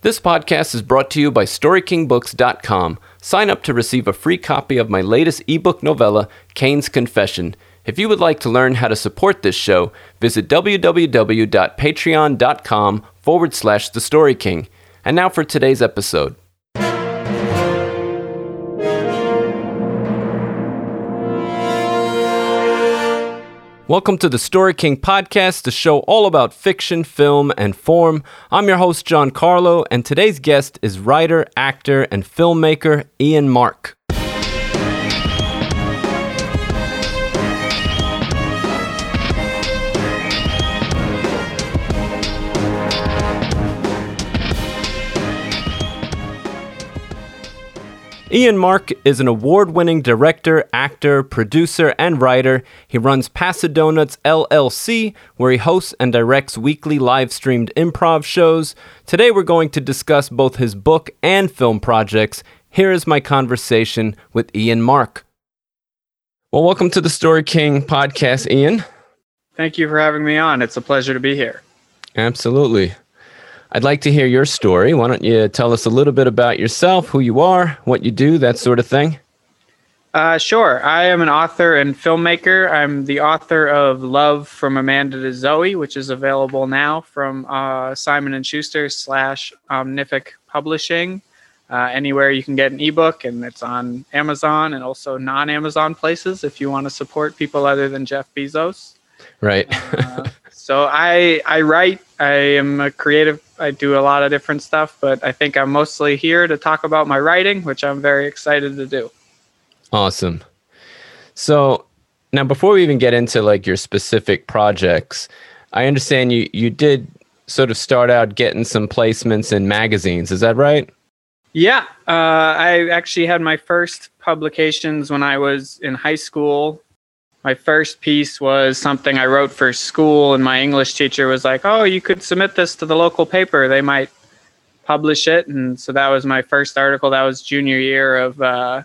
This podcast is brought to you by StoryKingBooks.com. Sign up to receive a free copy of my latest ebook novella, Cain's Confession. If you would like to learn how to support this show, visit www.patreon.com forward slash The Story King. And now for today's episode. Welcome to the Story King podcast, the show all about fiction, film, and form. I'm your host, John Carlo, and today's guest is writer, actor, and filmmaker Ian Mark. Ian Mark is an award winning director, actor, producer, and writer. He runs Pasadonuts LLC, where he hosts and directs weekly live streamed improv shows. Today, we're going to discuss both his book and film projects. Here is my conversation with Ian Mark. Well, welcome to the Story King podcast, Ian. Thank you for having me on. It's a pleasure to be here. Absolutely. I'd like to hear your story. Why don't you tell us a little bit about yourself, who you are, what you do, that sort of thing? Uh, sure. I am an author and filmmaker. I'm the author of Love from Amanda to Zoe, which is available now from uh, Simon and Schuster slash Omnific Publishing. Uh, anywhere you can get an ebook, and it's on Amazon and also non-Amazon places if you want to support people other than Jeff Bezos. Right. Uh, so I I write. I am a creative. I do a lot of different stuff, but I think I'm mostly here to talk about my writing, which I'm very excited to do. Awesome. So now, before we even get into like your specific projects, I understand you you did sort of start out getting some placements in magazines. Is that right? Yeah, uh, I actually had my first publications when I was in high school my first piece was something I wrote for school, and my English teacher was like, "Oh, you could submit this to the local paper; they might publish it." And so that was my first article. That was junior year of uh,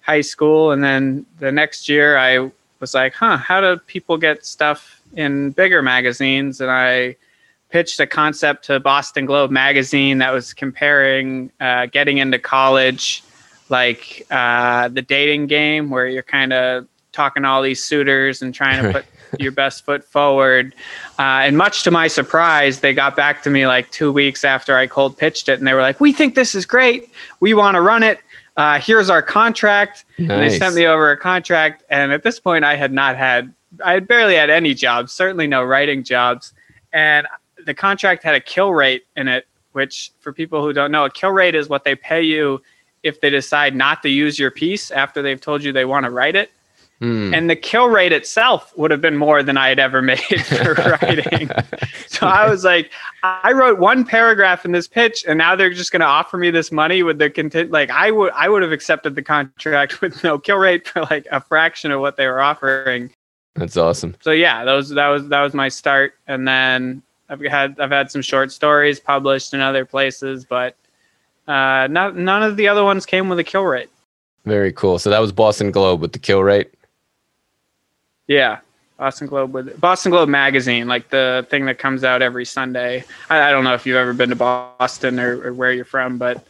high school, and then the next year I was like, "Huh, how do people get stuff in bigger magazines?" And I pitched a concept to Boston Globe magazine that was comparing uh, getting into college, like uh, the dating game, where you're kind of talking to all these suitors and trying to put your best foot forward. Uh, and much to my surprise, they got back to me like two weeks after I cold pitched it, and they were like, "We think this is great. We want to run it. Uh, here's our contract." Nice. And they sent me over a contract. And at this point, I had not had, I had barely had any jobs, certainly no writing jobs, and the contract had a kill rate in it. Which, for people who don't know, a kill rate is what they pay you if they decide not to use your piece after they've told you they want to write it. Mm. And the kill rate itself would have been more than I had ever made for writing. so I was like, I wrote one paragraph in this pitch, and now they're just going to offer me this money with the content. Like I would, I would have accepted the contract with no kill rate for like a fraction of what they were offering. That's awesome. So yeah, that was that was that was my start, and then I've had I've had some short stories published in other places, but uh, not, none of the other ones came with a kill rate. Very cool. So that was Boston Globe with the kill rate. Yeah, Boston Globe with Boston Globe magazine, like the thing that comes out every Sunday. I, I don't know if you've ever been to Boston or, or, where you're from, but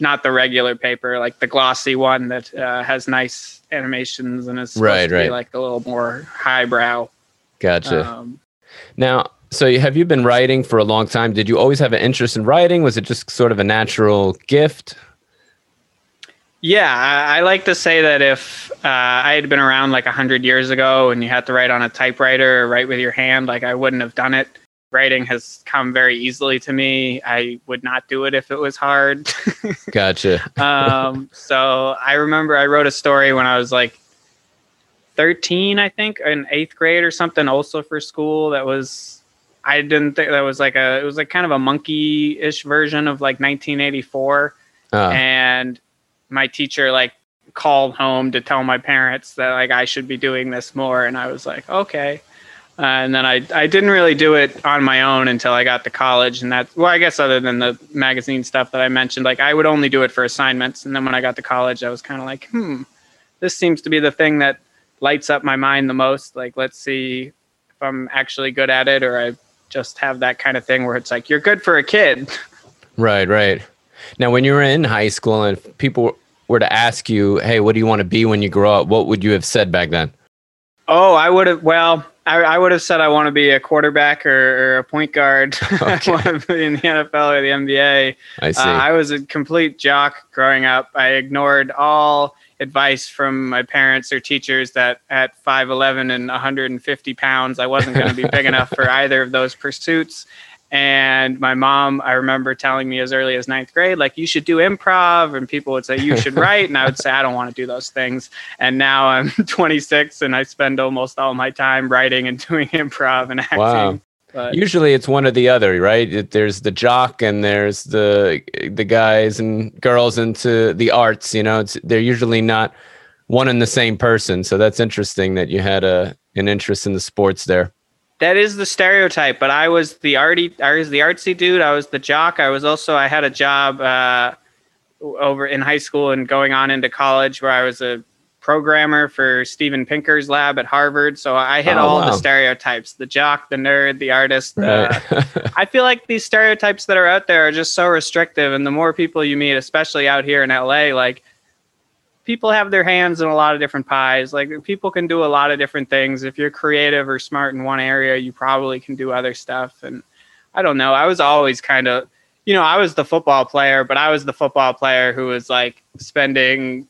not the regular paper, like the glossy one that uh, has nice animations and is right, right. like a little more highbrow. Gotcha. Um, now, so have you been writing for a long time? Did you always have an interest in writing? Was it just sort of a natural gift? Yeah, I, I, like to say that if uh, I had been around like 100 years ago and you had to write on a typewriter or write with your hand, like I wouldn't have done it. Writing has come very easily to me. I would not do it if it was hard. gotcha. um, so I remember I wrote a story when I was like 13, I think, in eighth grade or something, also for school. That was, I didn't think that was like a, it was like kind of a monkey ish version of like 1984. Uh. Ah. And my teacher like called home to tell my parents that like I should be doing this more, and I was like, okay. Uh, and then I I didn't really do it on my own until I got to college, and that well, I guess other than the magazine stuff that I mentioned, like I would only do it for assignments, and then when I got to college, I was kind of like, hmm, this seems to be the thing that lights up my mind the most. Like, let's see if I'm actually good at it, or I just have that kind of thing where it's like you're good for a kid. Right, right. Now, when you were in high school and people were to ask you, hey, what do you want to be when you grow up? What would you have said back then? Oh, I would have, well, I, I would have said I want to be a quarterback or, or a point guard. Okay. I want to be in the NFL or the NBA. I see. Uh, I was a complete jock growing up. I ignored all advice from my parents or teachers that at 5'11 and 150 pounds, I wasn't going to be big enough for either of those pursuits. And my mom, I remember telling me as early as ninth grade, like, you should do improv. And people would say, you should write. And I would say, I don't want to do those things. And now I'm 26 and I spend almost all my time writing and doing improv and acting. Wow. But Usually it's one or the other, right? There's the jock and there's the the guys and girls into the arts. You know, it's, they're usually not one and the same person. So that's interesting that you had a an interest in the sports there that is the stereotype. But I was the arty, I was the artsy dude. I was the jock. I was also I had a job uh, over in high school and going on into college where I was a programmer for Steven Pinker's lab at Harvard. So I hit oh, all wow. the stereotypes: the jock, the nerd, the artist. Right. Uh, I feel like these stereotypes that are out there are just so restrictive, and the more people you meet, especially out here in LA, like people have their hands in a lot of different pies. Like people can do a lot of different things. If you're creative or smart in one area, you probably can do other stuff. And I don't know. I was always kind of, you know, I was the football player, but I was the football player who was like spending,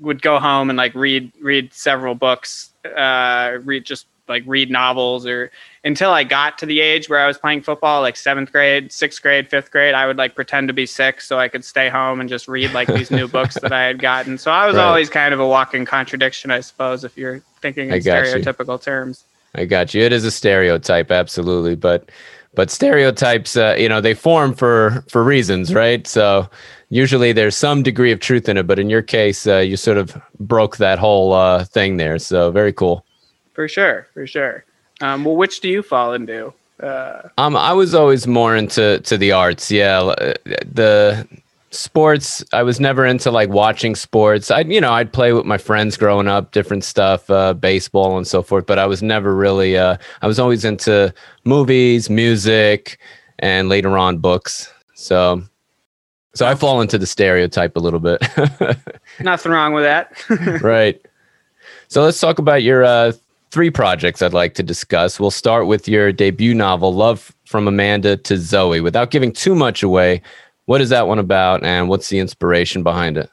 would go home and like read read several books, uh, read just like read novels or until I got to the age where I was playing football, like seventh grade, sixth grade, fifth grade, I would like pretend to be sick so I could stay home and just read like these new books that I had gotten. So I was right. always kind of a walking contradiction, I suppose, if you're thinking in stereotypical you. terms. I got you. It is a stereotype, absolutely, but but stereotypes, uh, you know, they form for for reasons, right? So usually there's some degree of truth in it, but in your case, uh, you sort of broke that whole uh, thing there. So very cool. For sure, for sure. Um, well, which do you fall into? Uh, um, I was always more into to the arts. Yeah, uh, the sports. I was never into like watching sports. I, you know, I'd play with my friends growing up, different stuff, uh, baseball and so forth. But I was never really. Uh, I was always into movies, music, and later on books. So so I fall into the stereotype a little bit. Nothing wrong with that. right. So let's talk about your uh, three projects I'd like to discuss. We'll start with your debut novel, Love from Amanda to Zoe. Without giving too much away, what is that one about and what's the inspiration behind it?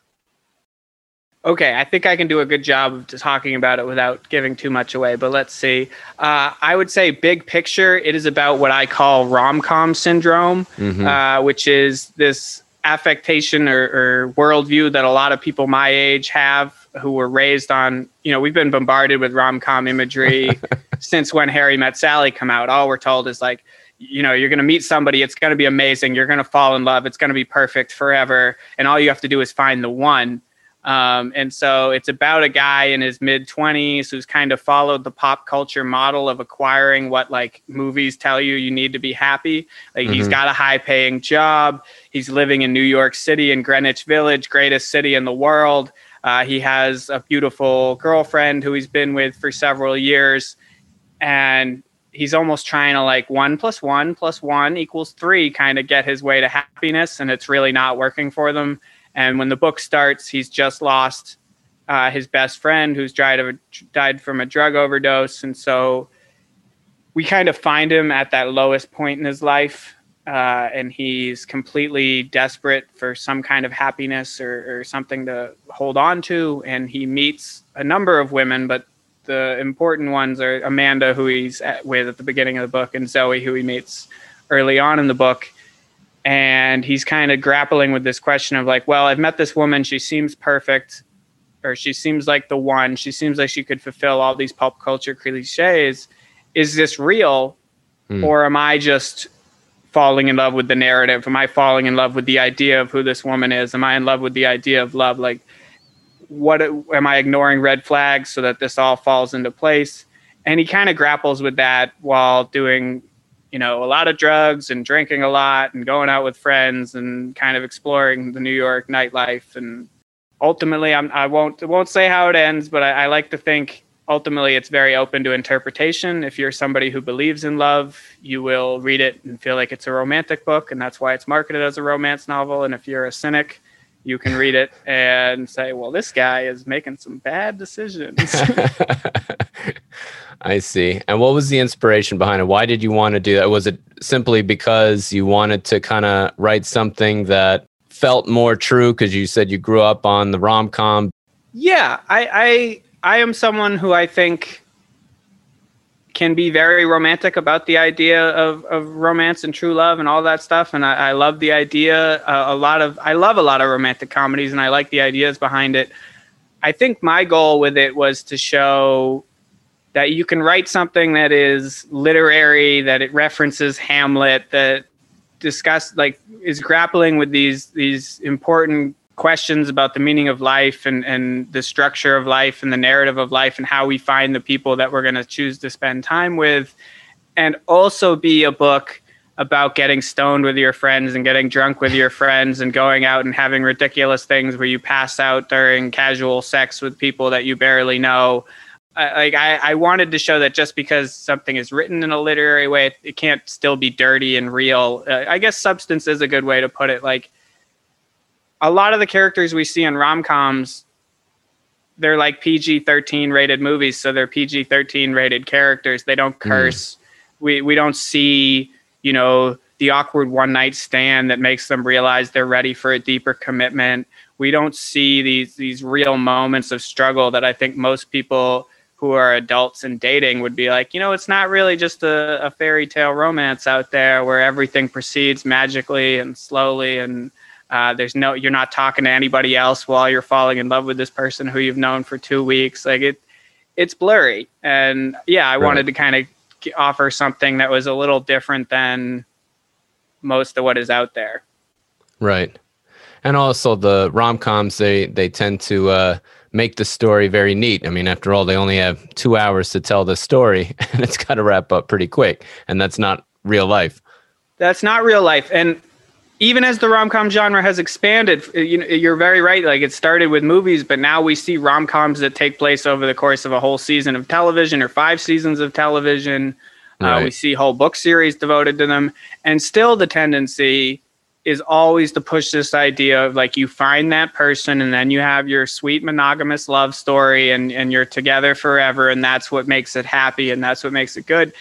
Okay, I think I can do a good job of talking about it without giving too much away, but let's see. Uh, I would say, big picture, it is about what I call rom com syndrome, mm-hmm. uh, which is this affectation or, or worldview that a lot of people my age have who were raised on, you know, we've been bombarded with rom com imagery since when Harry Met Sally come out. All we're told is like, you know, you're going to meet somebody, it's going to be amazing, you're going to fall in love, it's going to be perfect forever, and all you have to do is find the one. Um, and so it's about a guy in his mid 20s who's kind of followed the pop culture model of acquiring what like movies tell you you need to be happy. Like mm-hmm. he's got a high paying job, he's living in New York City in Greenwich Village, greatest city in the world. Uh, he has a beautiful girlfriend who he's been with for several years, and he's almost trying to like one plus one plus one equals three, kind of get his way to happiness, and it's really not working for them. And when the book starts, he's just lost uh, his best friend who's died of a, died from a drug overdose, and so we kind of find him at that lowest point in his life uh, and he's completely desperate for some kind of happiness or, or, something to hold on to. And he meets a number of women, but the important ones are Amanda, who he's at, with at the beginning of the book, and Zoe, who he meets early on in the book. And he's kind of grappling with this question of like, well, I've met this woman. She seems perfect, or she seems like the one. She seems like she could fulfill all these pop culture cliches. Is this real? Hmm. Or am I just falling in love with the narrative? Am I falling in love with the idea of who this woman is? Am I in love with the idea of love? Like, what am I ignoring red flags so that this all falls into place? And he kind of grapples with that while doing, you know, a lot of drugs and drinking a lot and going out with friends and kind of exploring the New York nightlife. And ultimately, I'm, I won't won't say how it ends, but I, I like to think ultimately it's very open to interpretation. If you're somebody who believes in love, you will read it and feel like it's a romantic book, and that's why it's marketed as a romance novel. And if you're a cynic, you can read it and say, well, this guy is making some bad decisions. I see. And what was the inspiration behind it? Why did you want to do that? Was it simply because you wanted to kind of write something that felt more true because you said you grew up on the rom com? Yeah, I, I I am someone who I think can be very romantic about the idea of, of romance and true love and all that stuff. And I, I love the idea. Uh, a lot of I love a lot of romantic comedies, and I like the ideas behind it. I think my goal with it was to show that you can write something that is literary, that it references Hamlet, that discuss like is grappling with these these important questions about the meaning of life and, and the structure of life and the narrative of life and how we find the people that we're going to choose to spend time with and also be a book about getting stoned with your friends and getting drunk with your friends and going out and having ridiculous things where you pass out during casual sex with people that you barely know like I, I wanted to show that just because something is written in a literary way, it, it can't still be dirty and real. Uh, I guess substance is a good way to put it. Like a lot of the characters we see in rom coms, they're like PG thirteen rated movies, so they're PG thirteen rated characters. They don't hmm. curse. Mm. We we don't see you know the awkward one night stand that makes them realize they're ready for a deeper commitment. We don't see these these real moments of struggle that I think most people who are adults and dating would be like, you know, it's not really just a, a fairy tale romance out there where everything proceeds magically and slowly and uh, there's no you're not talking to anybody else while you're falling in love with this person who you've known for two weeks like it it's blurry and yeah i right. wanted to kind of offer something that was a little different than most of what is out there right and also the rom-coms they they tend to uh make the story very neat. I mean, after all, they only have two hours to tell the story, and it's got to wrap up pretty quick. And that's not real life. That's not real life. And even as the rom-com genre has expanded, you know, you're very right. Like it started with movies, but now we see rom-coms that take place over the course of a whole season of television or five seasons of television. Uh, right. Uh, we see whole book series devoted to them, and still the tendency is always to push this idea of like you find that person and then you have your sweet monogamous love story and and you're together forever and that's what makes it happy and that's what makes it good.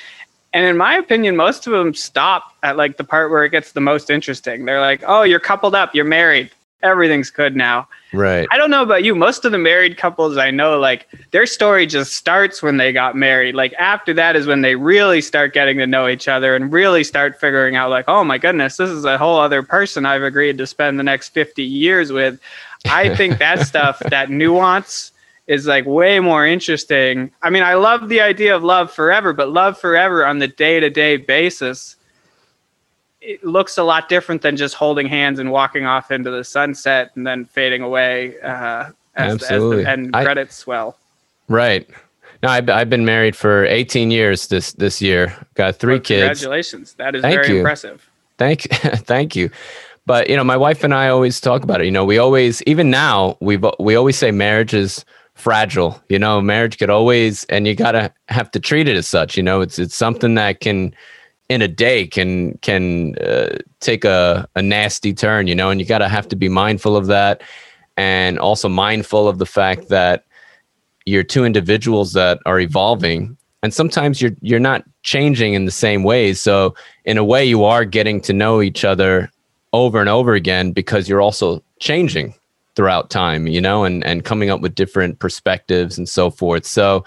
And in my opinion, most of them stop at like the part where it gets the most interesting. They're like, "Oh, you're coupled up, you're married everything's good now. Right. I don't know about you. Most of the married couples I know, like their story just starts when they got married. Like after that is when they really start getting to know each other and really start figuring out, like, oh my goodness, this is a whole other person I've agreed to spend the next 50 years with. I think that stuff, that nuance, is like way more interesting. I mean, I love the idea of love forever, but love forever on the day to day basis it looks a lot different than just holding hands and walking off into the sunset and then fading away uh, as, Absolutely. as the end credits swell. Right. No, I've, I've been married for 18 years this this year. Got three well, kids. Congratulations. That is Thank very you. impressive. Thank thank you. But you know, my wife and I always talk about it. You know, we always even now we we always say marriage is fragile. You know, marriage could always and you got to have to treat it as such, you know. It's it's something that can in a day can can uh, take a, a nasty turn you know and you got to have to be mindful of that and also mindful of the fact that you're two individuals that are evolving and sometimes you're you're not changing in the same ways so in a way you are getting to know each other over and over again because you're also changing throughout time you know and and coming up with different perspectives and so forth so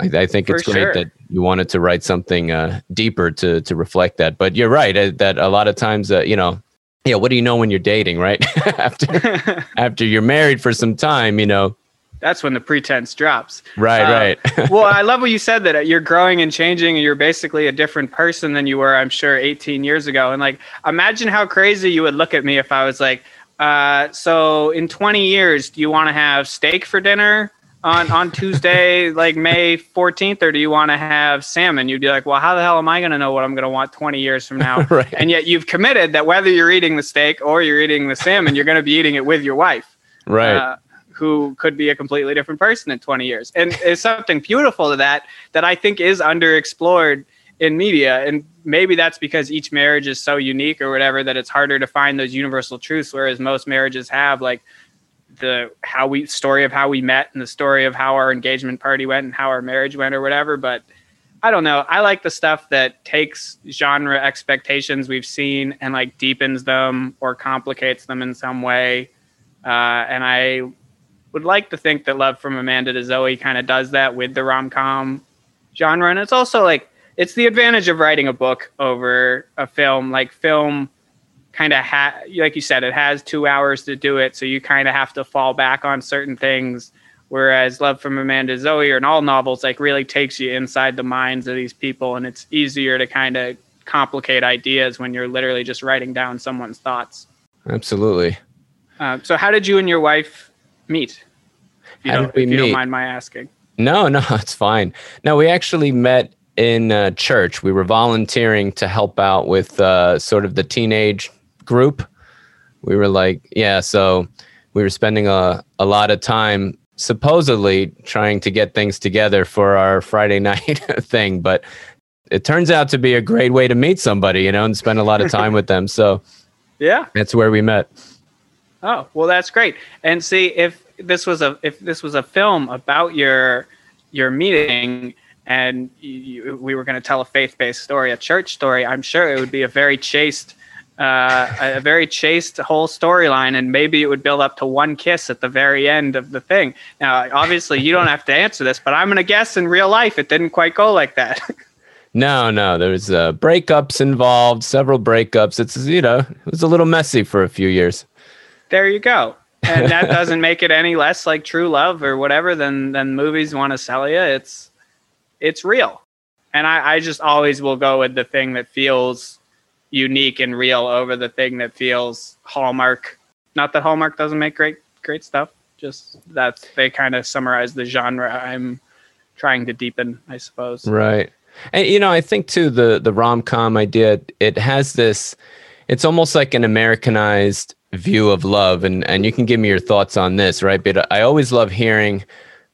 I, I think For it's great sure. that you wanted to write something uh, deeper to to reflect that. But you're right uh, that a lot of times, uh, you know, yeah. What do you know when you're dating, right? after after you're married for some time, you know. That's when the pretense drops. Right, uh, right. well, I love what you said that you're growing and changing, and you're basically a different person than you were, I'm sure, 18 years ago. And like, imagine how crazy you would look at me if I was like, uh, so in 20 years, do you want to have steak for dinner? On on Tuesday, like May 14th, or do you want to have salmon? You'd be like, well, how the hell am I going to know what I'm going to want 20 years from now? right. And yet you've committed that whether you're eating the steak or you're eating the salmon, you're going to be eating it with your wife. Right. Uh, who could be a completely different person in 20 years. And there's something beautiful to that that I think is underexplored in media. And maybe that's because each marriage is so unique or whatever that it's harder to find those universal truths, whereas most marriages have like the how we story of how we met and the story of how our engagement party went and how our marriage went or whatever. But I don't know. I like the stuff that takes genre expectations we've seen and like deepens them or complicates them in some way. Uh, and I would like to think that Love from Amanda to Zoe kind of does that with the rom com genre. And it's also like, it's the advantage of writing a book over a film. Like, film kind of, ha- like you said, it has two hours to do it. So you kind of have to fall back on certain things. Whereas Love from Amanda Zoe or in all novels, like really takes you inside the minds of these people. And it's easier to kind of complicate ideas when you're literally just writing down someone's thoughts. Absolutely. Uh, so, how did you and your wife meet? If you, How don't, did we if you don't mind my asking. No, no, it's fine. No, we actually met in uh, church. We were volunteering to help out with uh, sort of the teenage group. We were like, yeah, so we were spending a, a lot of time supposedly trying to get things together for our Friday night thing, but it turns out to be a great way to meet somebody, you know, and spend a lot of time with them. So Yeah. that's where we met. Oh, well, that's great. And see, if this was a if this was a film about your your meeting, and you, we were going to tell a faith based story, a church story, I'm sure it would be a very chaste. Uh, a very chaste whole storyline, and maybe it would build up to one kiss at the very end of the thing. Now, obviously, you don't have to answer this, but I'm going to guess in real life it didn't quite go like that. No, no, there's uh, breakups involved, several breakups. It's, you know, it was a little messy for a few years. there you go. And that doesn't make it any less like true love or whatever than than movies want to sell you. It's it's real. And I, I just always will go with the thing that feels unique and real over the thing that feels Hallmark. Not that Hallmark doesn't make great great stuff. Just that they kind of summarize the genre I'm trying to deepen, I suppose. Right. And you know, I think too the the rom com idea it has this. It's almost like an Americanized view of love, and and you can give me your thoughts on this, right? But I always love hearing,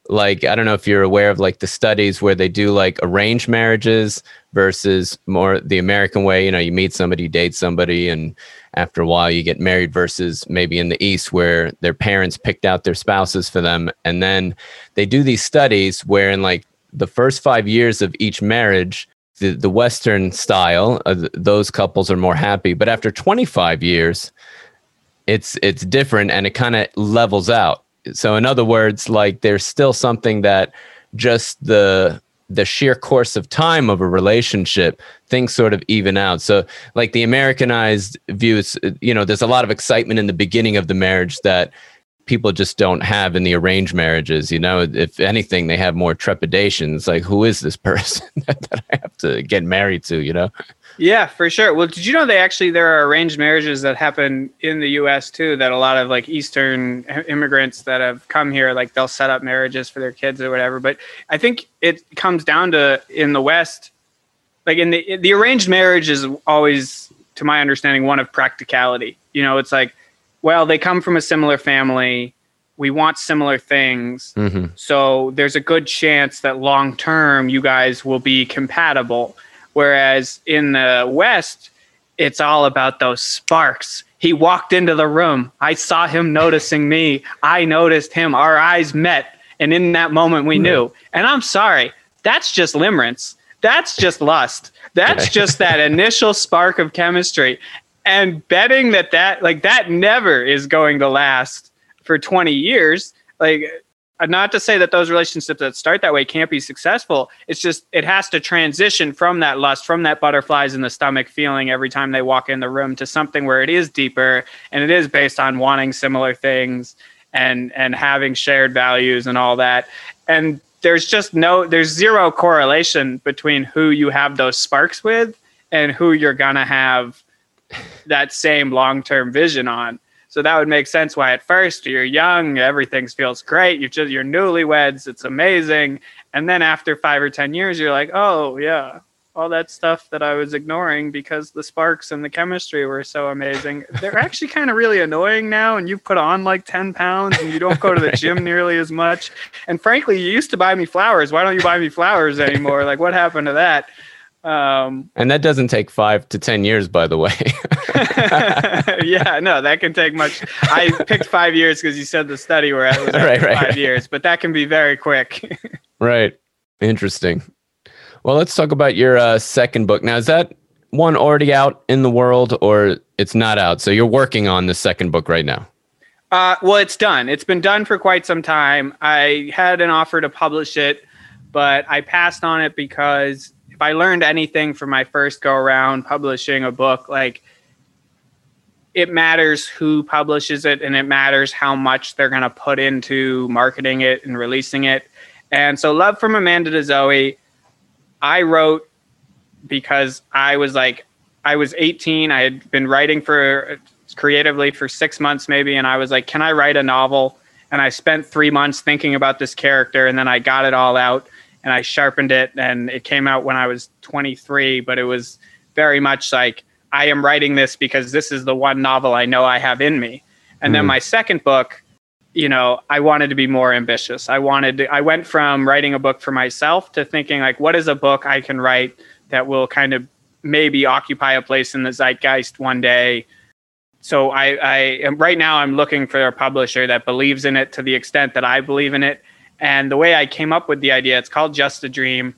like I don't know if you're aware of like the studies where they do like arranged marriages versus more the American way. You know, you meet somebody, you date somebody, and after a while you get married. Versus maybe in the East where their parents picked out their spouses for them, and then they do these studies where in like the first five years of each marriage, the, the Western style, uh, those couples are more happy. But after 25 years, it's it's different and it kind of levels out. So in other words, like there's still something that just the the sheer course of time of a relationship things sort of even out so like the americanized view is you know there's a lot of excitement in the beginning of the marriage that people just don't have in the arranged marriages. You know, if anything, they have more trepidations. Like, who is this person that I have to get married to? You know? Yeah, for sure. Well, did you know they actually there are arranged marriages that happen in the U.S. too? That a lot of like Eastern immigrants that have come here, like they'll set up marriages for their kids or whatever. But I think it comes down to in the West, like in the the arranged marriage is always, to my understanding, one of practicality. You know, it's like, well, they come from a similar family. We want similar things. Mm-hmm. So there's a good chance that long term you guys will be compatible. Whereas in the West, it's all about those sparks. He walked into the room. I saw him noticing me. I noticed him. Our eyes met. And in that moment, we knew. And I'm sorry, that's just limerence. That's just lust. That's just that initial spark of chemistry. And betting that that, like, that never is going to last for 20 years. Like, Uh, not to say that those relationships that start that way can't be successful. It's just it has to transition from that lust, from that butterflies in the stomach feeling every time they walk in the room to something where it is deeper and it is based on wanting similar things and and having shared values and all that. And there's just no there's zero correlation between who you have those sparks with and who you're gonna have that same long-term vision on. So that would make sense why at first you're young, everything feels great, you're just you're newlyweds, it's amazing. And then after five or ten years, you're like, oh yeah, all that stuff that I was ignoring because the sparks and the chemistry were so amazing. They're actually kind of really annoying now, and you've put on like 10 pounds and you don't go to the gym nearly as much. And frankly, you used to buy me flowers. Why don't you buy me flowers anymore? Like, what happened to that? Um, and that doesn't take five to 10 years, by the way. yeah, no, that can take much. I picked five years because you said the study where it was right, right, five right. years, but that can be very quick. right. Interesting. Well, let's talk about your uh, second book. Now, is that one already out in the world or it's not out? So you're working on the second book right now? Uh, well, it's done. It's been done for quite some time. I had an offer to publish it, but I passed on it because if I learned anything from my first go around publishing a book, like it matters who publishes it and it matters how much they're going to put into marketing it and releasing it. And so, Love from Amanda to Zoe I wrote because I was like, I was 18. I had been writing for creatively for six months maybe, and I was like, can I write a novel? And I spent three months thinking about this character, and then I got it all out and I sharpened it, and it came out when I was 23. But it was very much like I am writing this because this is the one novel I know I have in me. And mm. then my second book you know, I wanted to be more ambitious. I wanted to, I went from writing a book for myself to thinking like, what is a book I can write that will kind of maybe occupy a place in the zeitgeist one day. So I, I am right now I'm looking for a publisher that believes in it to the extent that I believe in it. And the way I came up with the idea, it's called Just a Dream,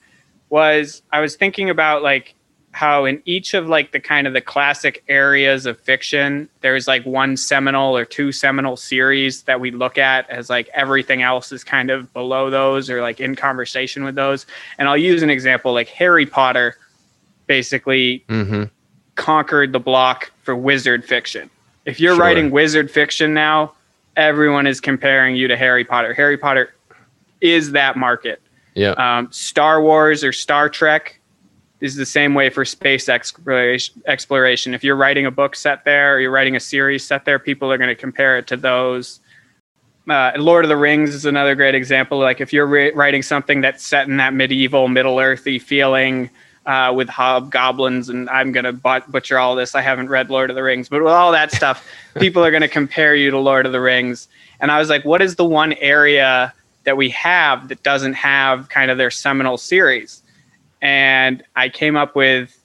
was I was thinking about like how in each of like the kind of the classic areas of fiction there's like one seminal or two seminal series that we look at as like everything else is kind of below those or like in conversation with those and i'll use an example like harry potter basically mm-hmm. conquered the block for wizard fiction if you're sure. writing wizard fiction now everyone is comparing you to harry potter harry potter is that market yeah um, star wars or star trek is the same way for space exploration. If you're writing a book set there, or you're writing a series set there, people are going to compare it to those. Uh, Lord of the Rings is another great example. Like if you're re- writing something that's set in that medieval, Middle Earthy feeling uh, with hobgoblins, and I'm gonna but- butcher all this. I haven't read Lord of the Rings, but with all that stuff, people are gonna compare you to Lord of the Rings. And I was like, what is the one area that we have that doesn't have kind of their seminal series? and I came up with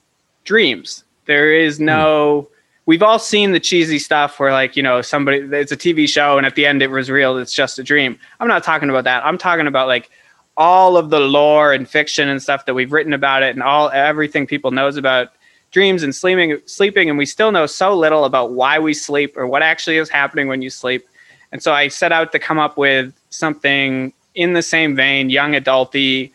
dreams. There is hmm. no. We've all seen the cheesy stuff where, like, you know, somebody, it's a TV show and at the end it was real, it's just a dream. I'm not talking about that. I'm talking about, like, all of the lore and fiction and stuff that we've written about it and all everything people knows about dreams and sleeping sleeping and we still know so little about why we sleep or what actually is happening when you sleep and so i set out to come up with something in the same vein young adulty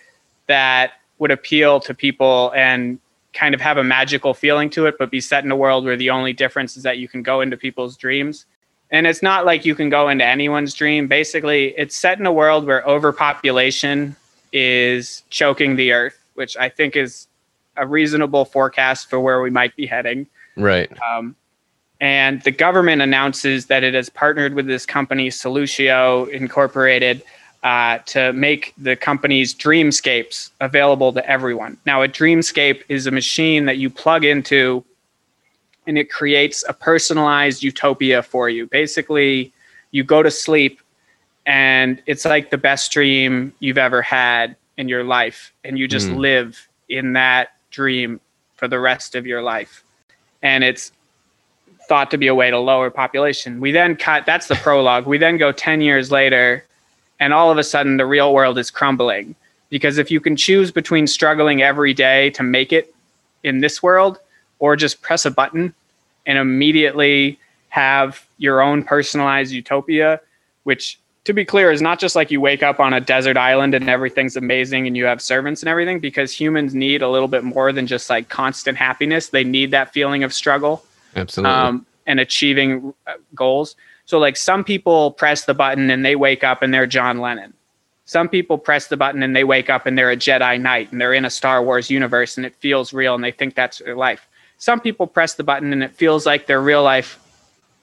that would appeal to people and kind of have a magical feeling to it, but be set in a world where the only difference is that you can go into people's dreams. And it's not like you can go into anyone's dream. Basically, it's set in a world where overpopulation is choking the earth, which I think is a reasonable forecast for where we might be heading. Right. Um, and the government announces that it has partnered with this company, Solutio Incorporated, uh, to make the company's Dreamscapes available to everyone. Now, a Dreamscape is a machine that you plug into and it creates a personalized utopia for you. Basically, you go to sleep and it's like the best dream you've ever had in your life, and you just mm. live in that dream for the rest of your life. And it's thought to be a way to lower population. We then cut, that's the prologue. We then go 10 years later and all of a sudden the real world is crumbling because if you can choose between struggling every day to make it in this world or just press a button and immediately have your own personalized utopia which to be clear is not just like you wake up on a desert island and everything's amazing and you have servants and everything because humans need a little bit more than just like constant happiness they need that feeling of struggle absolutely um, and achieving uh, goals so like some people press the button and they wake up and they're John Lennon. Some people press the button and they wake up and they're a Jedi Knight and they're in a Star Wars universe and it feels real and they think that's their life. Some people press the button and it feels like their real life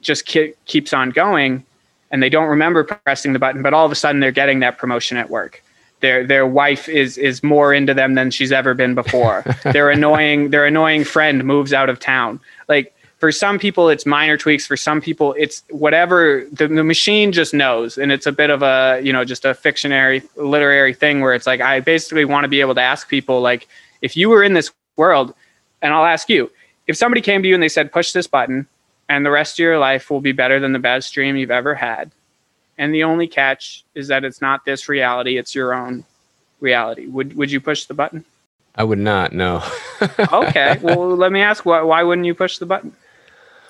just ke- keeps on going and they don't remember pressing the button, but all of a sudden they're getting that promotion at work. their their wife is is more into them than she's ever been before. their annoying their annoying friend moves out of town. Like for some people it's minor tweaks. For some people it's whatever the, the machine just knows and it's a bit of a you know just a fictionary literary thing where it's like i basically want to be able to ask people like if you were in this world and i'll ask you if somebody came to you and they said push this button and the rest of your life will be better than the best dream you've ever had and the only catch is that it's not this reality it's your own reality. Would would you push the button? I would not, no. okay well let me ask why, why wouldn't you push the button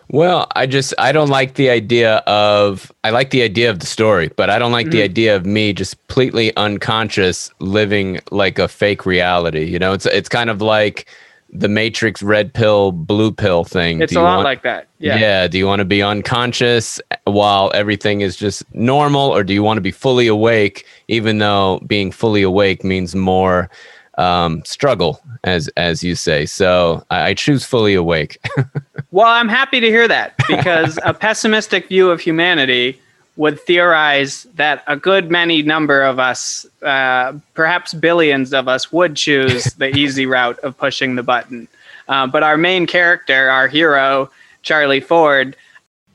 Well, I just I don't like the idea of I like the idea of the story, but I don't like the Mhm. idea of me just completely unconscious living like a fake reality. You know, it's it's kind of like the Matrix red pill blue pill thing. it's a lot want- like that yeah yeah. Do you want to be unconscious while everything is just normal, or do you want to be fully awake, even though being fully awake means more um, struggle, as as you say? So I, I choose fully awake. Well, I'm happy to hear that because a pessimistic view of humanity would theorize that a good many number of us, uh, perhaps billions of us, would choose the easy route of pushing the button. Uh, but our main character, our hero, Charlie Ford,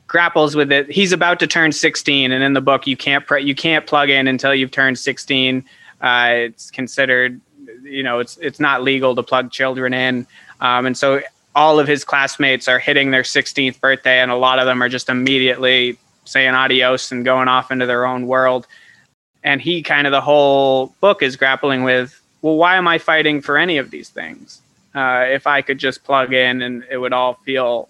grapples with it. He's about to turn 16, and in the book, you can't pre- you can't plug in until you've turned 16. Uh, it's considered, you know, it's it's not legal to plug children in, um, and so all of his classmates are hitting their 16th birthday, and a lot of them are just immediately saying adios and going off into their own world. And he kind of the whole book is grappling with, well, why am I fighting for any of these things? Uh, if I could just plug in and it would all feel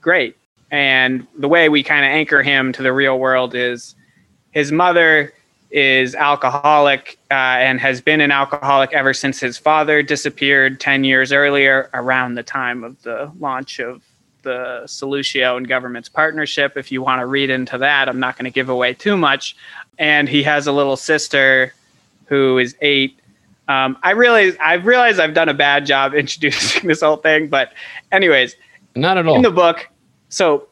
great. And the way we kind of anchor him to the real world is his mother is alcoholic uh, and has been an alcoholic ever since his father disappeared 10 years earlier around the time of the launch of the Solucio and government's partnership. If you want to read into that, I'm not going to give away too much. And he has a little sister who is eight. Um, I realize I've realized I've done a bad job introducing this whole thing, but anyways, Not at all. in the book so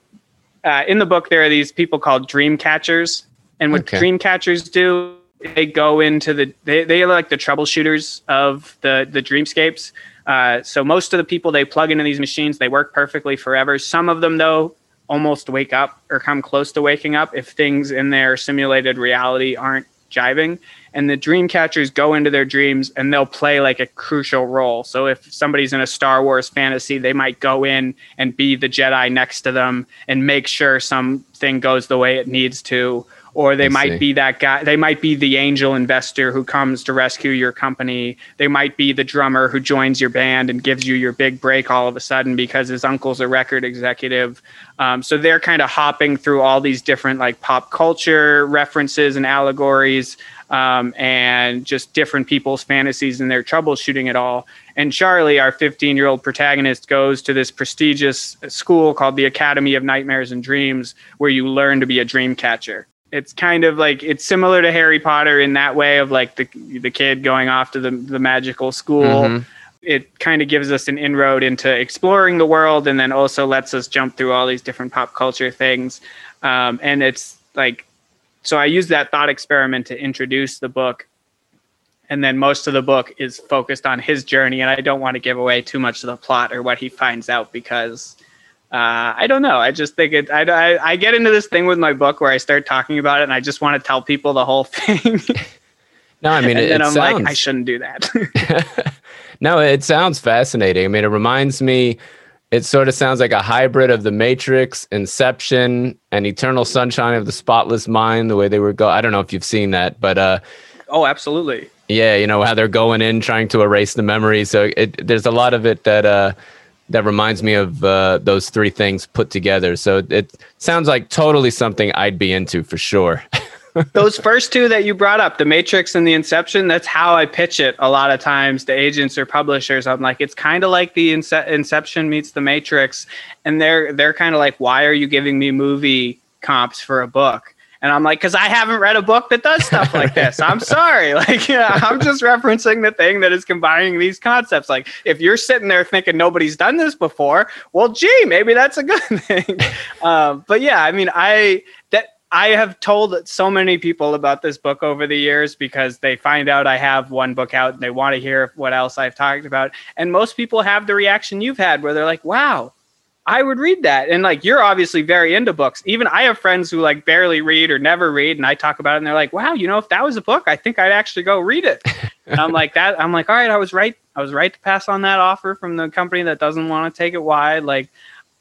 uh, in the book there are these people called dream catchers and what Okay. dream catchers do they go into the they, they are like the troubleshooters of the the dreamscapes. Uh, so most of the people they plug into these machines they work perfectly forever. Some of them though almost wake up or come close to waking up if things in their simulated reality aren't jiving. And the dream catchers go into their dreams and they'll play like a crucial role. So if somebody's in a star wars fantasy they might go in and be the jedi next to them and make sure something goes the way it needs to or they might be that guy they might be the angel investor who comes to rescue your company they might be the drummer who joins your band and gives you your big break all of a sudden because his uncle's a record executive um, so they're kind of hopping through all these different like pop culture references and allegories um, and just different people's fantasies and their troubleshooting it all. And Charlie, our 15 year old protagonist, goes to this prestigious school called the Academy of Nightmares and Dreams, where you learn to be a dream catcher. It's kind of like it's similar to Harry Potter in that way of like the the kid going off to the the magical school. Mhm. It kind of gives us an inroad into exploring the world, and then also lets us jump through all these different pop culture things. Um, and it's like so I use that thought experiment to introduce the book. And then most of the book is focused on his journey. And I don't want to give away too much of the plot or what he finds out because uh, I don't know. I just think it, I, I, I get into this thing with my book where I start talking about it and I just want to tell people the whole thing. No, I mean, and it, then it I'm sounds. like, I shouldn't do that. no, it sounds fascinating. I mean, it reminds me. It sort of sounds like a hybrid of The Matrix, Inception, and Eternal Sunshine of the Spotless Mind. The way they were go. I don't know if you've seen that, but uh, oh, absolutely. yeah, you know how they're going in trying to erase the memory. So it, there's a lot of it that uh, that reminds me of uh, those three things put together. So it, sounds like totally something I'd be into for sure. Those first two that you brought up, the Matrix and the Inception, that's how I pitch it a lot of times to agents or publishers. I'm like, it's kind of like the Ince- Inception meets the Matrix, and they're they're kind of like, why are you giving me movie comps for a book? And I'm like, because I haven't read a book that does stuff like this. I'm sorry. Like, yeah, I'm just referencing the thing that is combining these concepts. Like, if you're sitting there thinking nobody's done this before, well, gee, maybe that's a good thing. um, but yeah, I mean, I that I have told so many people about this book over the years because they find out I have one book out and they want to hear what else I've talked about. And most people have the reaction you've had where they're like, wow, I would read that. And like, you're obviously very into books. Even I have friends who like barely read or never read. And I talk about it and they're like, wow, you know, if that was a book, I think I'd actually go read it. and I'm like, that, I'm like, all right, I was right. I was right to pass on that offer from the company that doesn't want to take it wide. Like,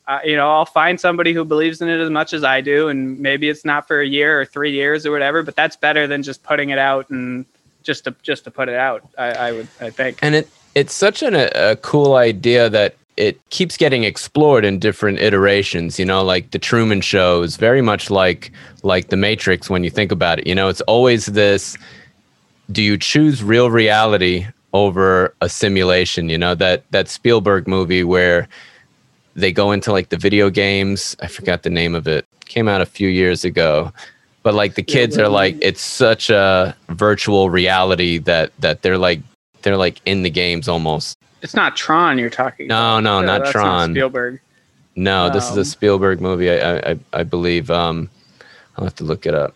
uh, you know, I'll find somebody who believes in it as much as I do, and maybe it's not for a year or three years or whatever, but that's better than just putting it out and just to just to put it out. I, I would, I think. And it it's such an, a cool idea that it keeps getting explored in different iterations. You know, like the Truman Show is very much like like the Matrix when you think about it. You know, it's always this: do you choose real reality over a simulation? You know that that Spielberg movie where they go into like the video games. I forgot the name of it. Came out a few years ago. But like the kids are like it's such a virtual reality that that they're like they're like in the games almost. It's not Tron you're talking no, about. No, no, not Tron. Not Spielberg. No, um, this is a Spielberg movie, I I, I believe. Um I'll have to look it up.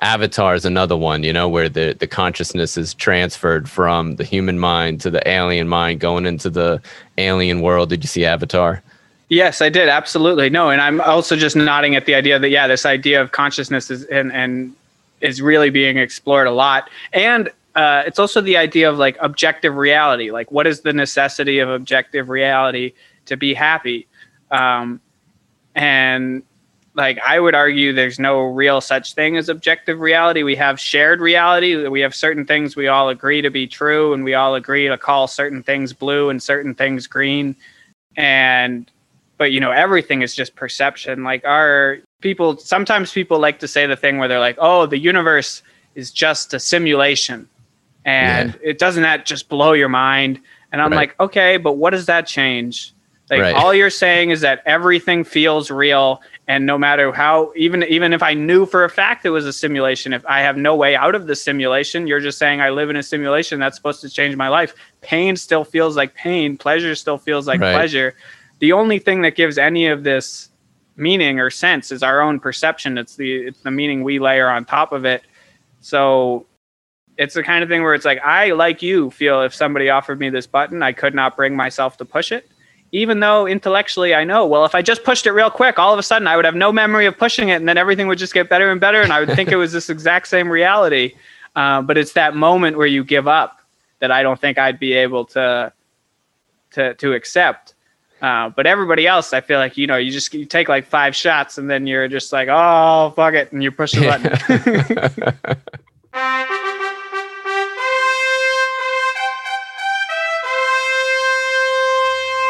Avatar is another one, you know, where the, the consciousness is transferred from the human mind to the alien mind going into the alien world. Did you see Avatar? Yes, I did. Absolutely. No, and I'm also just nodding at the idea that yeah, this idea of consciousness is and and is really being explored a lot. And uh, it's also the idea of like objective reality. Like, what is the necessity of objective reality to be happy? Um, and like I would argue there's no real such thing as objective reality. We have shared reality. We have certain things we all agree to be true and we all agree to call certain things blue and certain things green. And but you know, everything is just perception. Like our people sometimes people like to say the thing where they're like, "Oh, the universe is just a simulation." And yeah. it doesn't that just blow your mind? And I'm right. like, "Okay, but what does that change?" Like right. all you're saying is that everything feels real and no matter how even even if i knew for a fact it was a simulation if i have no way out of the simulation you're just saying i live in a simulation that's supposed to change my life pain still feels like pain pleasure still feels like right. pleasure the only thing that gives any of this meaning or sense is our own perception it's the it's the meaning we layer on top of it so it's the kind of thing where it's like i like you feel if somebody offered me this button i could not bring myself to push it even though intellectually I know, well, if I just pushed it real quick, all of a sudden I would have no memory of pushing it, and then everything would just get better and better, and I would think it was this exact same reality. Uh, but it's that moment where you give up that I don't think I'd be able to to to accept. Uh, but everybody else, I feel like you know, you just you take like five shots, and then you're just like, oh fuck it, and you push the button.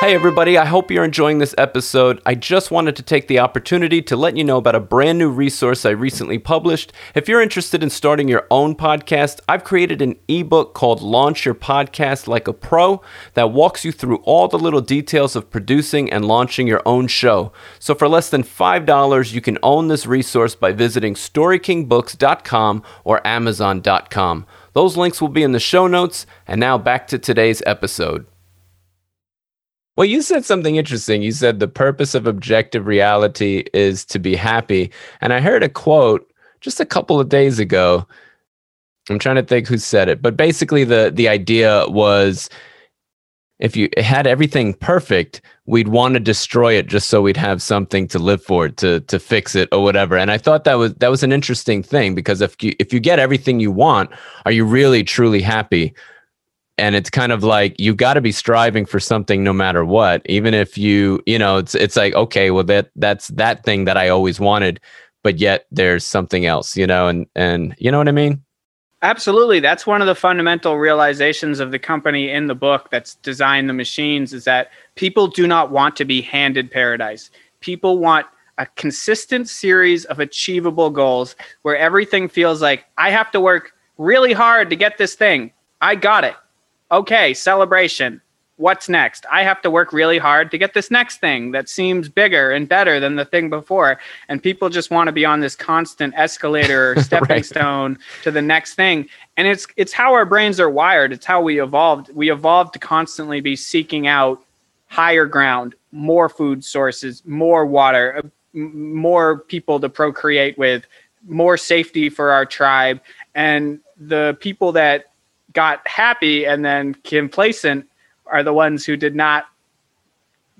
Hey, everybody, I hope you're enjoying this episode. I just wanted to take the opportunity to let you know about a brand new resource I recently published. If you're interested in starting your own podcast, I've created an ebook called Launch Your Podcast Like a Pro that walks you through all the little details of producing and launching your own show. So, for less than $5, you can own this resource by visiting StoryKingBooks.com or Amazon.com. Those links will be in the show notes. And now back to today's episode. Well, you said something interesting. You said the purpose of objective reality is to be happy. And I heard a quote just a couple of days ago. I'm trying to think who said it, but basically the the idea was if you had everything perfect, we'd want to destroy it just so we'd have something to live for, to to fix it or whatever. And I thought that was that was an interesting thing because if you if you get everything you want, are you really truly happy? And it's kind of like you got to be striving for something no matter what even if you you know it's it's like okay well that that's that thing that i always wanted but yet there's something else you know and and you know what i mean? Absolutely. That's one of the fundamental realizations of the company in the book that's designed the machines is that people do not want to be handed paradise. People want a consistent series of achievable goals where everything feels like i have to work really hard to get this thing. I got it okay, celebration. What's next? I have to work really hard to get this next thing that seems bigger and better than the thing before. And people just want to be on this constant escalator or stepping right. stone to the next thing. And it's it's how our brains are wired. It's how we evolved. We evolved to constantly be seeking out higher ground, more food sources, more water, uh, more people to procreate with, more safety for our tribe, and the people that got happy and then complacent are the ones who did not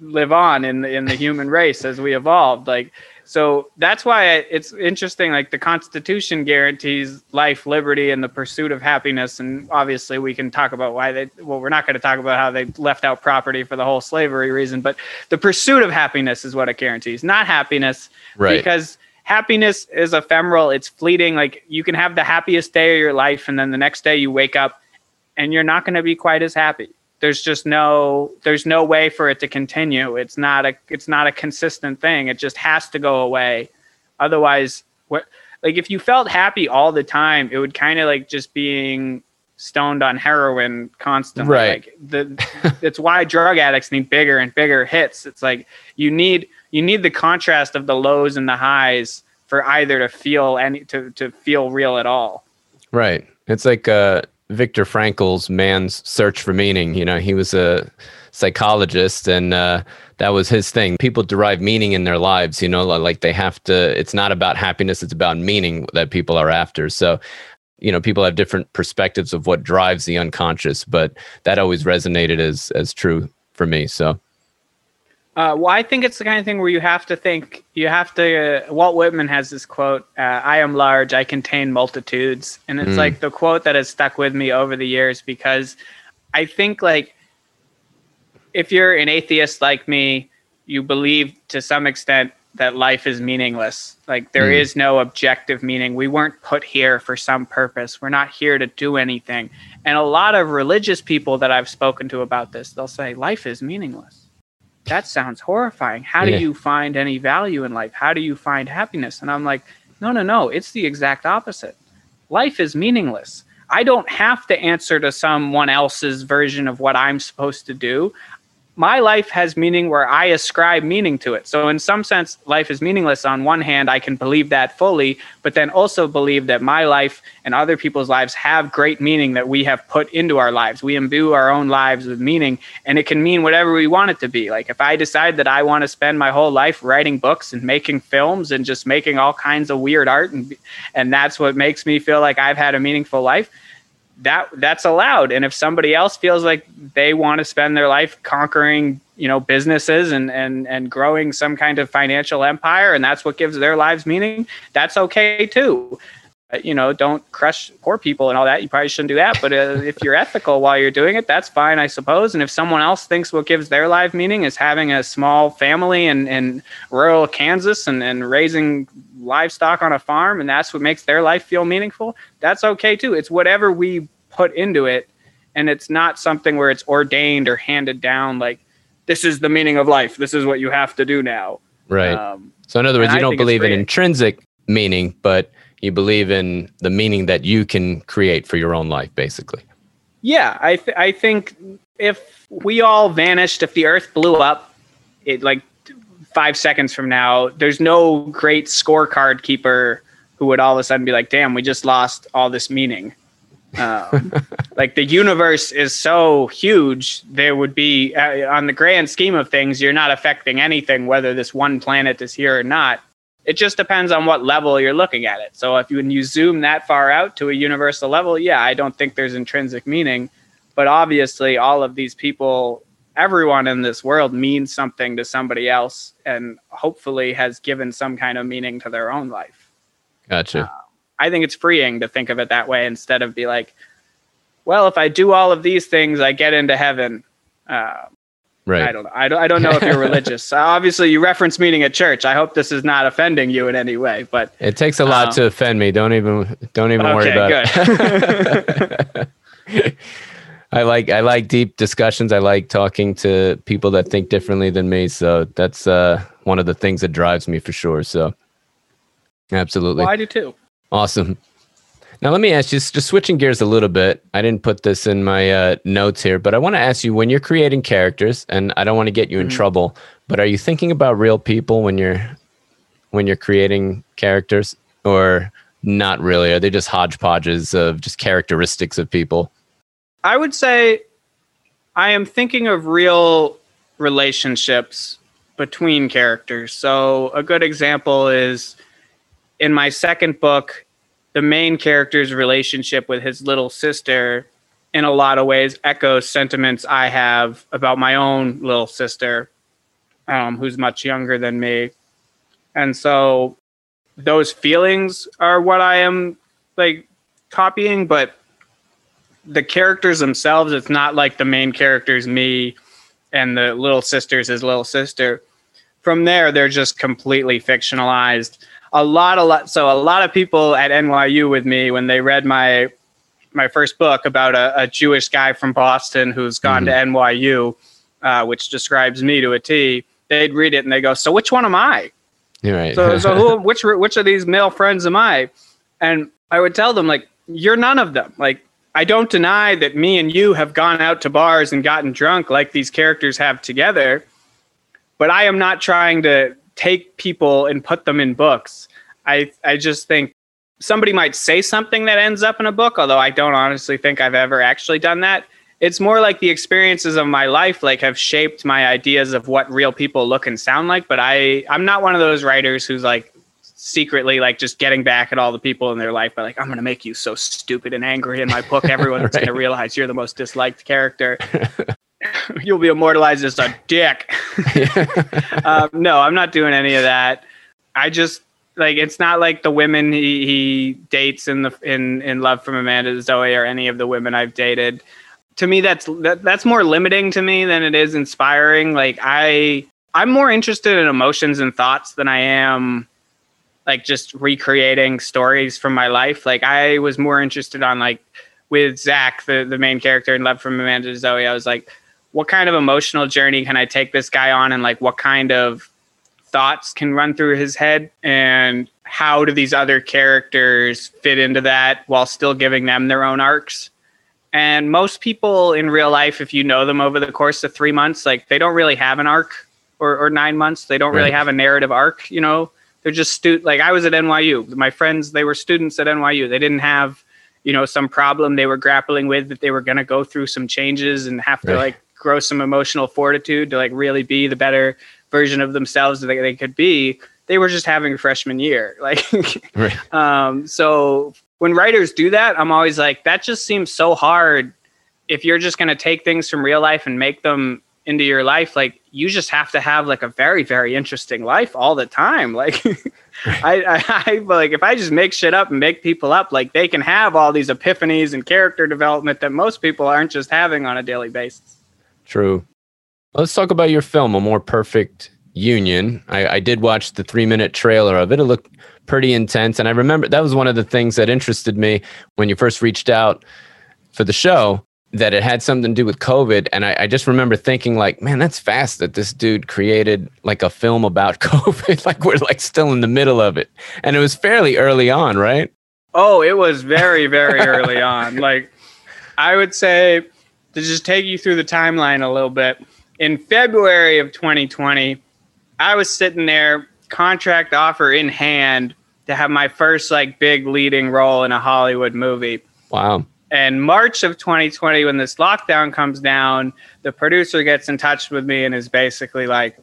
live on in the in the human race as we evolved. Like so that's why it's interesting. Like the Constitution guarantees life, liberty, and the pursuit of happiness. And obviously, we can talk about why they. Well, we're not going to talk about how they left out property for the whole slavery reason. But the pursuit of happiness is what it guarantees, not happiness. Right. Because happiness is ephemeral. It's fleeting. Like you can have the happiest day of your life, and then the next day you wake up, and you're not going to be quite as happy. There's just no there's no way for it to continue. It's not a it's not a consistent thing. It just has to go away. Otherwise what like if you felt happy all the time it would kind of like just being stoned on heroin constantly. Right. Like the it's why drug addicts need bigger and bigger hits. It's like you need you need the contrast of the lows and the highs for either to feel any to to feel real at all. Right. It's like uh Viktor Frankl's Man's Search for Meaning. You know, he was a psychologist and uh, that was his thing. People derive meaning in their lives, you know, like they have to, it's not about happiness, it's about meaning that people are after. So, you know, people have different perspectives of what drives the unconscious, but that always resonated as as true for me. So uh, well, I think it's the kind of thing where you have to think, you have to. Uh, Walt Whitman has this quote uh, I am large, I contain multitudes. And it's mm. like the quote that has stuck with me over the years because I think, like, if you're an atheist like me, you believe to some extent that life is meaningless. Like, there mm. is no objective meaning. We weren't put here for some purpose, we're not here to do anything. And a lot of religious people that I've spoken to about this, they'll say, life is meaningless that sounds horrifying. How do you find any value in life? How do you find happiness? And I'm like, no, no, no. It's the exact opposite. Life is meaningless. I don't have to answer to someone else's version of what I'm supposed to do my life has meaning where I ascribe meaning to it. So, in some sense, life is meaningless. On one hand, I can believe that fully, but then also believe that my life and other people's lives have great meaning that we have put into our lives. We imbue our own lives with meaning, and it can mean whatever we want it to be. Like, if I decide that I want to spend my whole life writing books and making films and just making all kinds of weird art, and, and that's what makes me feel like I've had a meaningful life that that's allowed. And if somebody else feels like they want to spend their life conquering you know businesses and and and growing some kind of financial empire and that's what gives their lives meaning that's okay too you know don't crush poor people and all that you probably shouldn't do that but uh, if you're ethical while you're doing it that's fine i suppose and if someone else thinks what gives their life meaning is having a small family in, in rural kansas and, and raising livestock on a farm and that's what makes their life feel meaningful, that's okay too. It's whatever we put into it. And it's not something where it's ordained or handed down like, this is the meaning of life. This is what you have to do now. Right. Um, so, in other words, you don't believe in intrinsic meaning, but you believe in the meaning that you can create for your own life, basically. Yeah. I, th- I think if we all vanished, if the earth blew up, it like five seconds from now, there's no great scorecard keeper who would all of a sudden be like, damn, we just lost all this meaning. Um, like the universe is so huge, there would be, uh, on the grand scheme of things, you're not affecting anything, whether this one planet is here or not. It just depends on what level you're looking at it. So if you, when you zoom that far out to a universal level, yeah, I don't think there's intrinsic meaning. But obviously, all of these people everyone in this world means something to somebody else and hopefully has given some kind of meaning to their own life. Gotcha. Uh, I think it's freeing to think of it that way instead of be like, well, if I do all of these things, I get into heaven. Uh, right. I don't know. I don't, I don't know if you're religious. Obviously, you reference meeting at church. I hope this is not offending you in any way, but it takes a lot um, to offend me. Don't even, don't even okay, worry about it. I like I like deep discussions. I like talking to people that think differently than me. So that's uh, one of the things that drives me for sure. So absolutely, well, I do too. Awesome. Now let me ask you, just switching gears a little bit. I didn't put this in my uh, notes here, but I want to ask you when you're creating characters, and I don't want to get you in mm-hmm. trouble, but are you thinking about real people when you're when you're creating characters, or not really? Are they just hodgepodges of just characteristics of people? I would say I am thinking of real relationships between characters. So a good example is in my second book, the main character's relationship with his little sister in a lot of ways echoes sentiments I have about my own little sister, um, who's much younger than me. And so those feelings are what I am like copying, but the characters themselves, it's not like the main character's me and the little sister's his little sister. From there, they're just completely fictionalized. A lot, a lot. So a lot of people at NYU with me when they read my my first book about a, a Jewish guy from Boston who's gone mm-hmm. to NYU, uh, which describes me to a T. They'd read it and they go, "So which one am I?" You're right. so, so who, which which of these male friends am I? And I would tell them like, "You're none of them." Like, I don't deny that me and you have gone out to bars and gotten drunk like these characters have together, but I am not trying to take people and put them in books. I I just think somebody might say something that ends up in a book, although I don't honestly think I've ever actually done that. It's more like the experiences of my life like have shaped my ideas of what real people look and sound like, but I I'm not one of those writers who's like secretly like just getting back at all the people in their life by like I'm going to make you so stupid and angry in my book everyone's right. going to realize you're the most disliked character. You'll be immortalized as a dick. um, no, I'm not doing any of that. I just like it's not like the women he, he dates in the in in Love from Amanda Zoe or any of the women I've dated. To me, that's that, that's more limiting to me than it is inspiring. Like I I'm more interested in emotions and thoughts than I am like just recreating stories from my life. Like I was more interested on like with Zach, the the main character in Love from Amanda Zoe. I was like, what kind of emotional journey can I take this guy on, and like what kind of thoughts can run through his head? And how do these other characters fit into that while still giving them their own arcs? And most people in real life if you know them over the course of three months like they don't really have an arc or, or nine months. They don't really have a narrative arc you know? They're just stu- like i was at nyu my friends they were students at nyu they didn't have you know some problem they were grappling with that they were going to go through some changes and have to right. like grow some emotional fortitude to like really be the better version of themselves that they could be they were just having a freshman year. Like right. um, so when writers do that i'm always like that just seems so hard. If you're just going to take things from real life and make them into your life like you just have to have like a very very interesting life all the time. Like I, I, I like if i just make shit up and make people up like they can have all these epiphanies and character development that most people aren't just having on a daily basis true Let's talk about your film, A More Perfect Union. I, I did watch the three minute trailer of it. It looked pretty intense. And I remember that was one of the things that interested me when you first reached out for the show that it had something to do with COVID. And I, I, just remember thinking, like, man, that's fast that this dude created like a film about COVID. like we're like still in the middle of it. And it was fairly early on, right? Oh, it was very, very early on. Like I would say to just take you through the timeline a little bit in February of 2020, I was sitting there, contract offer in hand, to have my first like big leading role in a Hollywood movie. Wow. And March of 2020, when this lockdown comes down, the producer gets in touch with me and is basically like,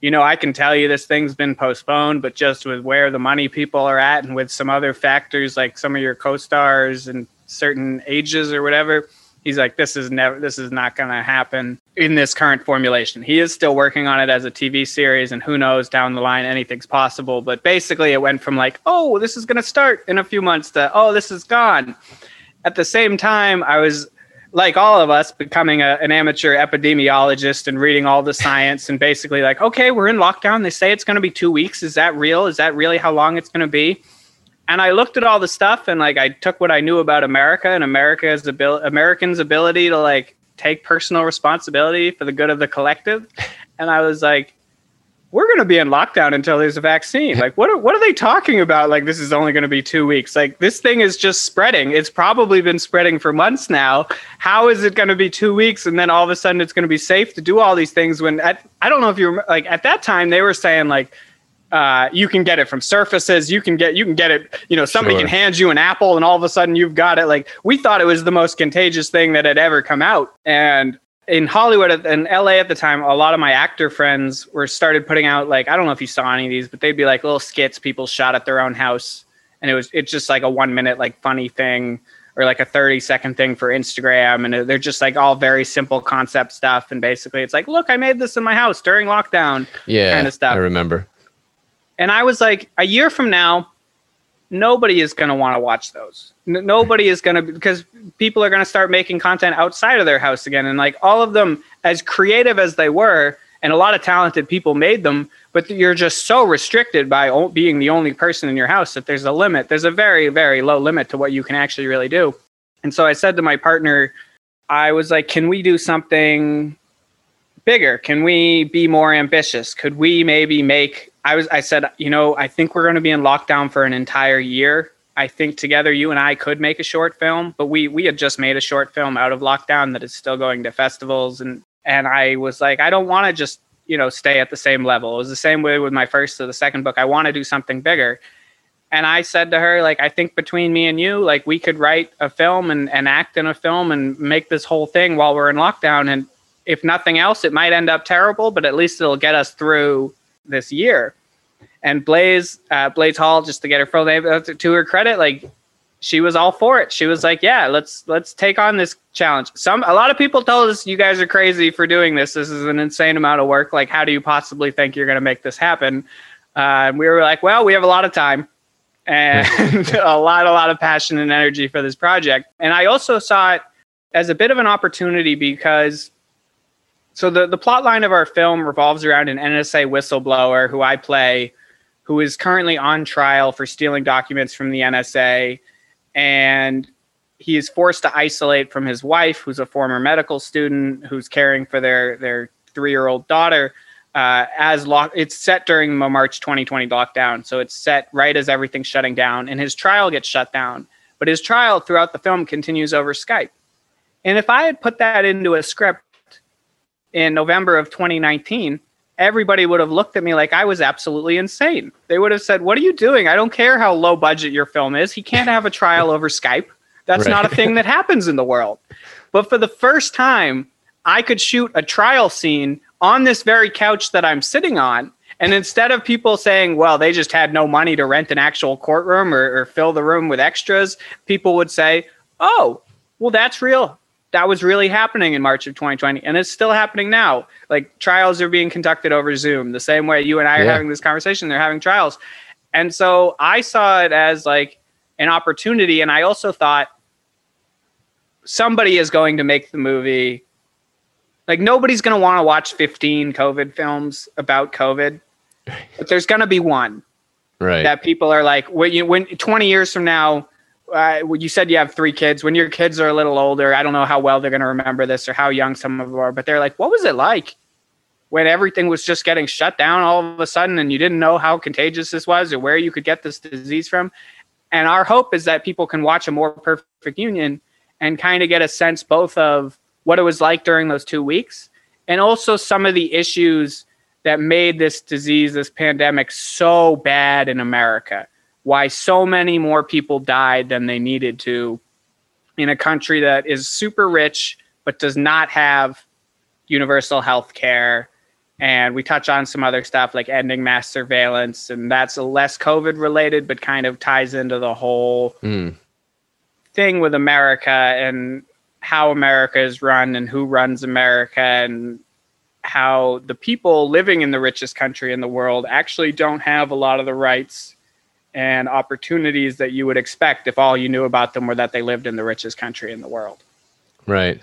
you know, I can tell you this thing's been postponed, but just with where the money people are at and with some other factors like some of your co stars and certain ages or whatever, he's like this is never this is not going to happen in this current formulation. He is still working on it as a tv series and who knows down the line anything's possible. But basically it went from like oh this is going to start in a few months to oh this is gone. At the same time i was like all of us becoming a, an amateur epidemiologist and reading all the science and basically like okay we're in lockdown. They say it's going to be two weeks. Is that real? Is that really how long it's going to be and I looked at all the stuff and like I took what I knew about America and America's ability, Americans' ability to like take personal responsibility for the good of the collective, and I was like, we're going to be in lockdown until there's a vaccine. Like, what are, what are they talking about? Like, this is only going to be two weeks. Like, this thing is just spreading. It's probably been spreading for months now. How is it going to be two weeks and then all of a sudden it's going to be safe to do all these things? When at, I don't know if you remember, like at that time they were saying like uh, you can get it from surfaces. You can get you can get it. You know, somebody sure. can hand you an apple, and all of a sudden you've got it. Like we thought it was the most contagious thing that had ever come out, and in Hollywood and LA at the time, a lot of my actor friends were started putting out like I don't know if you saw any of these, but they'd be like little skits people shot at their own house, and it was it's just like a one minute like funny thing or like a 30 second thing for Instagram. And they're just like all very simple concept stuff. And basically, it's like, look, I made this in my house during lockdown. Yeah. Kind of stuff. I remember. And I was like, a year from now, nobody is going to want to watch those. N- nobody is going to, because people are going to start making content outside of their house again. And like all of them, as creative as they were, and a lot of talented people made them but you're just so restricted by o- being the only person in your house that there's a limit there's a very very low limit to what you can actually really do and so i said to my partner i was like can we do something bigger can we be more ambitious could we maybe make i was i said you know i think we're going to be in lockdown for an entire year i think together you and i could make a short film but we we had just made a short film out of lockdown that is still going to festivals and and I was like, I don't want to just you know stay at the same level. It was the same way with my first to the second book. I want to do something bigger. And I said to her, like, I think between me and you, like, we could write a film and, and act in a film and make this whole thing while we're in lockdown. And if nothing else, it might end up terrible, but at least it'll get us through this year. And Blaze, uh, Blaze Hall, just to get her full name, uh, to her credit, like she was all for it. She was like, "Yeah, let's let's take on this challenge." Some a lot of people told us you guys are crazy for doing this. This is an insane amount of work. Like, how do you possibly think you're going to make this happen? Uh, and we were like, "Well, we have a lot of time and a lot, a lot of passion and energy for this project." And I also saw it as a bit of an opportunity because. So the, the plot line of our film revolves around an NSA whistleblower who I play, who is currently on trial for stealing documents from the NSA and he is forced to isolate from his wife, who's a former medical student who's caring for their their three year old daughter. Uh, as lock, it's set during the March 2020 lockdown, so it's set right as everything's shutting down, and his trial gets shut down. But his trial throughout the film continues over Skype. And if I had put that into a script in November of 2019, everybody would have looked at me like I was absolutely insane. They would have said, What are you doing? I don't care how low budget your film is. He can't have a trial over Skype. That's right. not a thing that happens in the world. But for the first time, I could shoot a trial scene on this very couch that I'm sitting on. And instead of people saying, well, they just had no money to rent an actual courtroom or, or fill the room with extras, people would say, oh, well, that's real that was really happening in March of 2020, and it's still happening now. Like trials are being conducted over Zoom, the same way you and I are yeah. having this conversation. They're having trials, and so I saw it as like an opportunity, and I also thought somebody is going to make the movie. Like nobody's going to want to watch 15 COVID films about COVID, but there's going to be one, right? That people are like, when you when 20 years from now uh, you said you have three kids. When your kids are a little older, I don't know how well they're going to remember this or how young some of them are, but they're like, what was it like when everything was just getting shut down all of a sudden and you didn't know how contagious this was or where you could get this disease from? And our hope is that people can watch a more perfect union and kind of get a sense both of what it was like during those two weeks and also some of the issues that made this disease, this pandemic, so bad in America why so many more people died than they needed to in a country that is super rich but does not have universal health care. And we touch on some other stuff like ending mass surveillance, and that's less COVID related, but kind of ties into the whole mm. thing with America and how America is run and who runs America and how the people living in the richest country in the world actually don't have a lot of the rights and opportunities that you would expect if all you knew about them were that they lived in the richest country in the world. Right.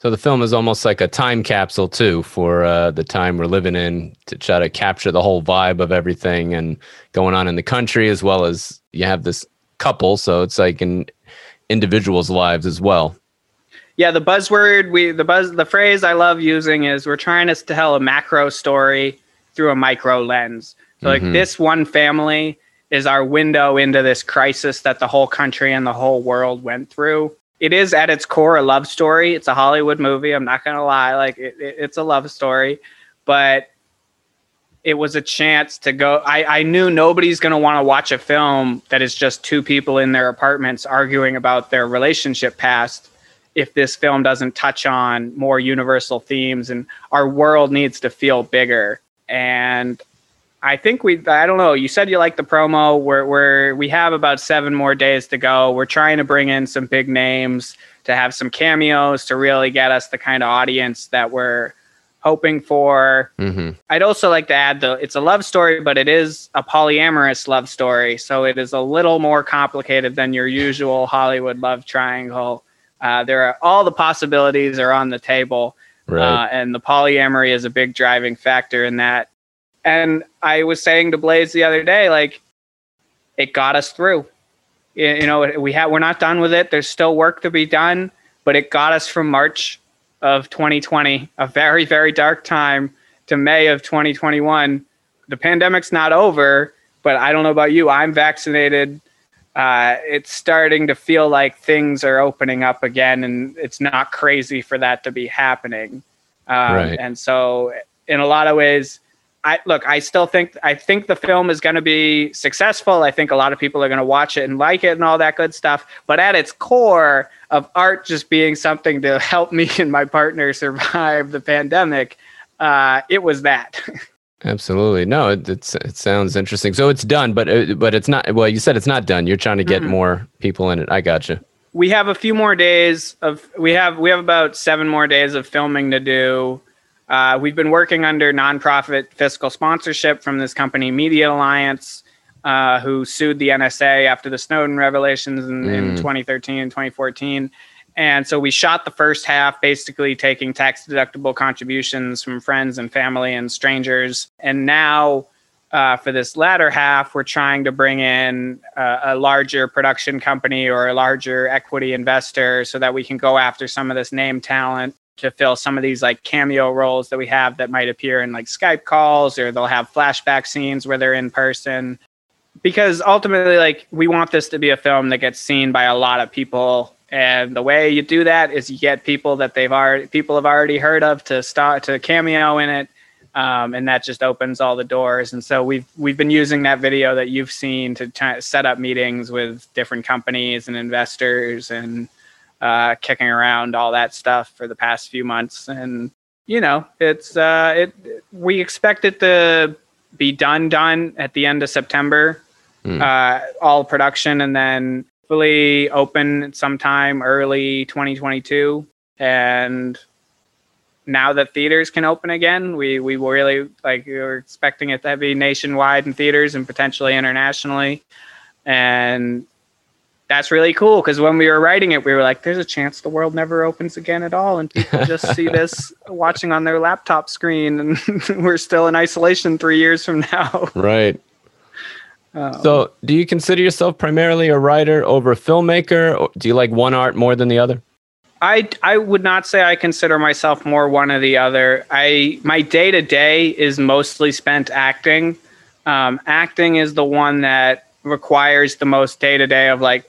So the film is almost like a time capsule too for uh, the time we're living in to try to capture the whole vibe of everything and going on in the country as well as you have this couple, so it's like in individuals' lives as well. Yeah, the buzzword we the buzz the phrase I love using is we're trying to tell a macro story through a micro lens. So like mm-hmm. this one family is our window into this crisis that the whole country and the whole world went through. It is at its core a love story. It's a Hollywood movie. I'm not gonna lie, like it, it, it's a love story, but it was a chance to go. I, I knew nobody's gonna want to watch a film that is just two people in their apartments arguing about their relationship past. if this film doesn't touch on more universal themes and our world needs to feel bigger and I think we I don't know, you said you like the promo where where we have about 7 more days to go. We're trying to bring in some big names to have some cameos to really get us the kind of audience that we're hoping for. Mm-hmm. I'd also like to add though it's a love story, but it is a polyamorous love story, so it is a little more complicated than your usual Hollywood love triangle. Uh, there are all the possibilities are on the table, right. uh, and the polyamory is a big driving factor in that. And I was saying to Blaze the other day, like it got us through. You know, we have we're not done with it. There's still work to be done, but it got us from March of 2020, a very very dark time, to May of 2021. The pandemic's not over, but I don't know about you. I'm vaccinated. Uh, it's starting to feel like things are opening up again, and it's not crazy for that to be happening. Um, right. And so, in a lot of ways, I look, I still think I think the film is going to be successful. I think a lot of people are going to watch it and like it and all that good stuff. But at its core of art just being something to help me and my partner survive the pandemic, uh, it was that. Absolutely. No, it, it's it sounds interesting. So it's done, but uh, but it's not. Well, you said it's not done. You're trying to get mm-hmm. more people in it. I got you. We have a few more days of we have we have about seven more days of filming to do. Uh, we've been working under nonprofit fiscal sponsorship from this company, Media Alliance, uh, who sued the NSA after the Snowden revelations in, mm. in 2013 and 2014. And so we shot the first half, basically taking tax deductible contributions from friends and family and strangers. And now, uh, for this latter half, we're trying to bring in a, a larger production company or a larger equity investor so that we can go after some of this name talent to fill some of these like cameo roles that we have that might appear in like Skype calls or they'll have flashback scenes where they're in person. Because ultimately, like, we want this to be a film that gets seen by a lot of people. And the way you do that is you get people that they've already people have already heard of to start to cameo in it. Um, and that just opens all the doors. And so we've we've been using that video that you've seen to t- set up meetings with different companies and investors and uh, kicking around all that stuff for the past few months, and you know, it's uh, it. We expect it to be done done at the end of September, mm. uh, all production, and then fully open sometime early 2022. And now that theaters can open again, we we really like we were expecting it to be nationwide in theaters and potentially internationally. And that's really cool because when we were writing it, we were like, "There's a chance the world never opens again at all, and people just see this watching on their laptop screen, and we're still in isolation three years from now." Right. Um, so, do you consider yourself primarily a writer over a filmmaker, or do you like one art more than the other? I I would not say I consider myself more one or the other. I my day to day is mostly spent acting. Um, acting is the one that requires the most day to day of like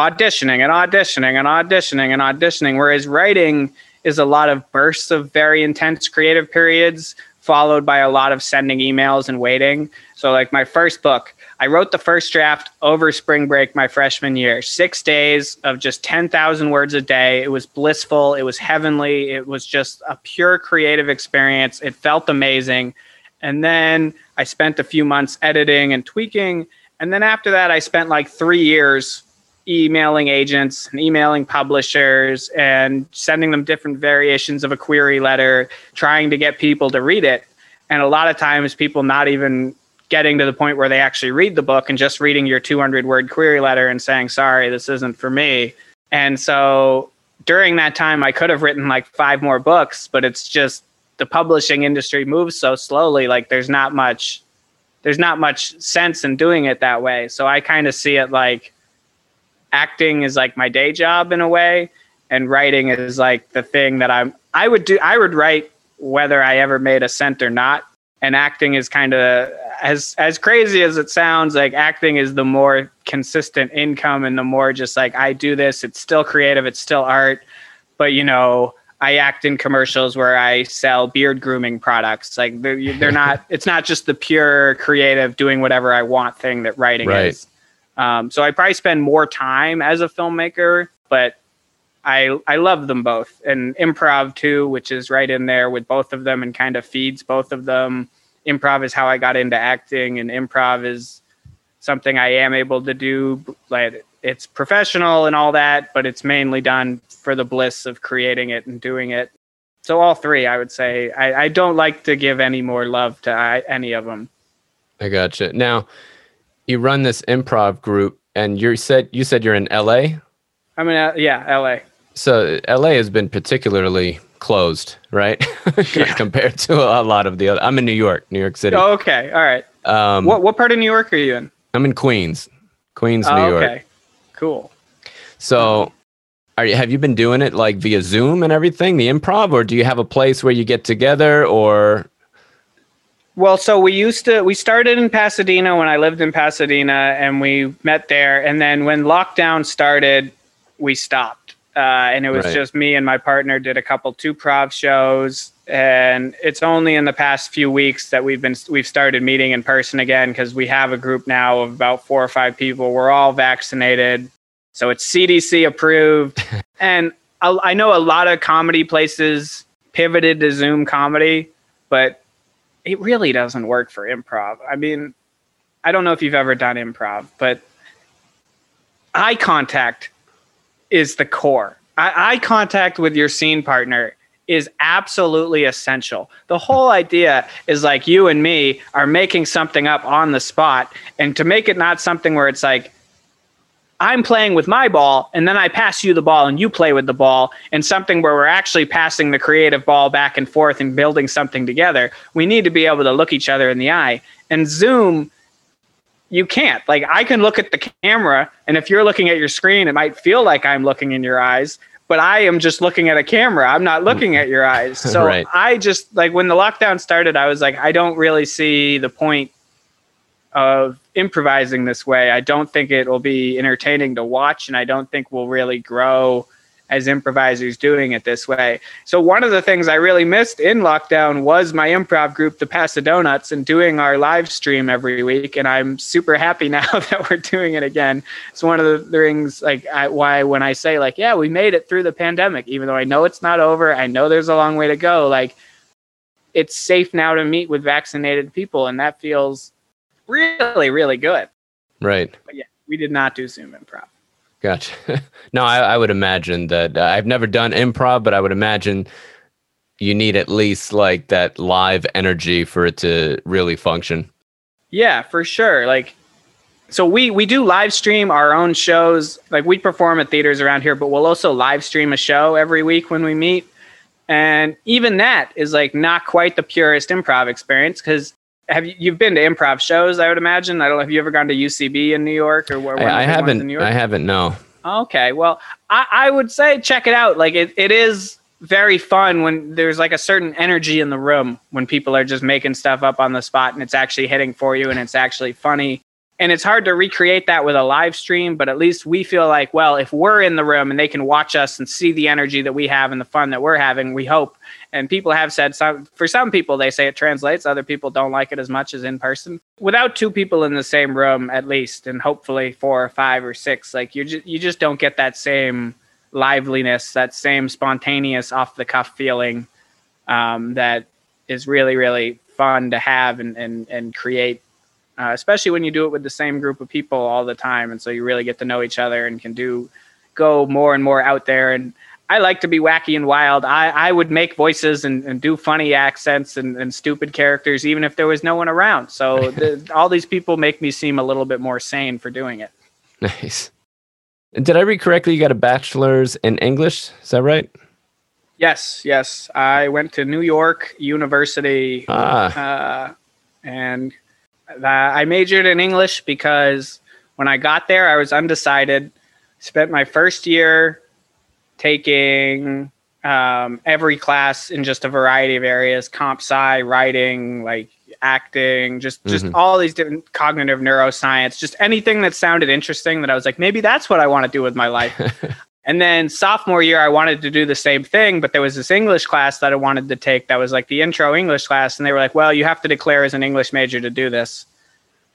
auditioning and auditioning and auditioning and auditioning. Whereas writing is a lot of bursts of very intense creative periods, followed by a lot of sending emails and waiting. So, like my first book, I wrote the first draft over spring break my freshman year, six days of just 10,000 words a day. It was blissful. It was heavenly. It was just a pure creative experience. It felt amazing. And then I spent a few months editing and tweaking. And then after that, I spent like three years emailing agents and emailing publishers and sending them different variations of a query letter, trying to get people to read it. And a lot of times, people not even getting to the point where they actually read the book and just reading your 200 word query letter and saying, sorry, this isn't for me. And so during that time, I could have written like five more books, but it's just the publishing industry moves so slowly. Like there's not much, there's not much sense in doing it that way. So I kind of see it like, acting is like my day job in a way and writing is like the thing that I'm I would do I would write whether I ever made a cent or not. And acting is kind of as as crazy as it sounds like acting is the more consistent income and the more just like I do this it's still creative it's still art. But you know I act in commercials where I sell beard grooming products. Like they're, they're not it's not just the pure creative doing whatever I want thing that writing right. is um, so I probably spend more time as a filmmaker, but I I love them both, and improv too, which is right in there with both of them and kind of feeds both of them. Improv is how I got into acting, and improv is something I am able to do. Like it's professional and all that, but it's mainly done for the bliss of creating it and doing it. So all three, I would say, I, I don't like to give any more love to I, any of them. I gotcha. Now, you run this improv group, and you said you said you're in LA. I'm in uh, yeah, LA. So LA has been particularly closed, right? yeah. Compared to a lot of the other. I'm in New York, New York City. Oh, okay, all right. Um, what what part of New York are you in? I'm in Queens, Queens, oh, New York. Okay, cool. So, are you, have you been doing it like via Zoom and everything, the improv, or do you have a place where you get together, or well, so we used to we started in Pasadena when I lived in Pasadena, and we met there. And then when lockdown started, we stopped, uh, and it was right. just me and my partner did a couple two prov shows. And it's only in the past few weeks that we've been we've started meeting in person again because we have a group now of about four or five people. We're all vaccinated, so it's CDC approved. and I, I know a lot of comedy places pivoted to Zoom comedy, but it really doesn't work for improv. I mean, I don't know if you've ever done improv, but eye contact is the core. Eye contact with your scene partner is absolutely essential. The whole idea is like you and me are making something up on the spot, and to make it not something where it's like, I'm playing with my ball and then I pass you the ball and you play with the ball and something where we're actually passing the creative ball back and forth and building something together. We need to be able to look each other in the eye. And Zoom, you can't. Like I can look at the camera and if you're looking at your screen, it might feel like I'm looking in your eyes, but I am just looking at a camera. I'm not looking at your eyes. So right. I just like when the lockdown started, I was like, I don't really see the point of improvising this way. I don't think it will be entertaining to watch, and I don't think we'll really grow as improvisers doing it this way. So one of the things I really missed in lockdown was my improv group, the Pasadonuts, and doing our live stream every week. And I'm super happy now that we're doing it again. It's one of the things like I, why when I say like, yeah, we made it through the pandemic, even though I know it's not over, I know there's a long way to go. Like it's safe now to meet with vaccinated people, and that feels really, really good. Right. But yeah, we did not do Zoom improv. Gotcha. no, I, I, would imagine that uh, I've never done improv, but I would imagine you need at least like that live energy for it to really function. Yeah, for sure. Like, so we we do live stream our own shows. Like we perform at theaters around here, but we'll also live stream a show every week when we meet. And even that is like not quite the purest improv experience because have you you've been to improv shows? I would imagine. I don't know. Have you ever gone to UCB in New York or where? I, I haven't. I haven't. No. Okay. Well, I, I would say check it out. Like it, it is very fun when there's like a certain energy in the room when people are just making stuff up on the spot and it's actually hitting for you and it's actually funny. And it's hard to recreate that with a live stream, but at least we feel like, well, if we're in the room and they can watch us and see the energy that we have and the fun that we're having, we hope and people have said some for some people they say it translates, other people don't like it as much as in person. Without two people in the same room at least, and hopefully four or five or six, like you just you just don't get that same liveliness, that same spontaneous off the cuff feeling um, that is really really fun to have and and and create. Uh, especially when you do it with the same group of people all the time, and so you really get to know each other and can do go more and more out there and I like to be wacky and wild. I, I would make voices and, and do funny accents and, and stupid characters, even if there was no one around. So the, all these people make me seem a little bit more sane for doing it. Nice. Did I read correctly? You got a bachelor's in English. Is that right? Yes, yes. I went to New York University, ah. uh, and I majored in English because when I got there, I was undecided. Spent my first year taking um, every class in just a variety of areas comp sci writing like acting just just mm-hmm. all these different cognitive neuroscience just anything that sounded interesting that i was like maybe that's what i want to do with my life and then sophomore year i wanted to do the same thing but there was this english class that i wanted to take that was like the intro english class and they were like well you have to declare as an english major to do this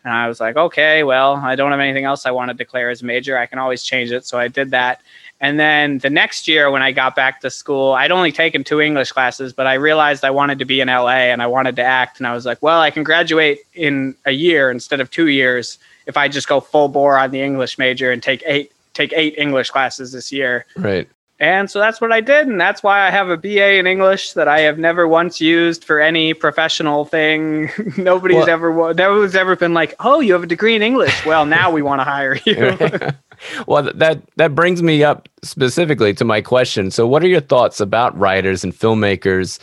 And I was like, okay, well, I don't have anything else I want to declare as major. I can always change it. So I did that. And then the next year, when I got back to school, I'd only taken two English classes, but I realized I wanted to be in LA and I wanted to act. And I was like, well, I can graduate in a year instead of two years if I just go full bore on the English major and take eight take eight English classes this year. Right. And so that's what I did. And that's why I have a BA in English that I have never once used for any professional thing. Nobody's well, ever, nobody's ever been like, oh, you have a degree in English. Well, now we want to hire you. well, that, that brings me up specifically to my question. So, what are your thoughts about writers and filmmakers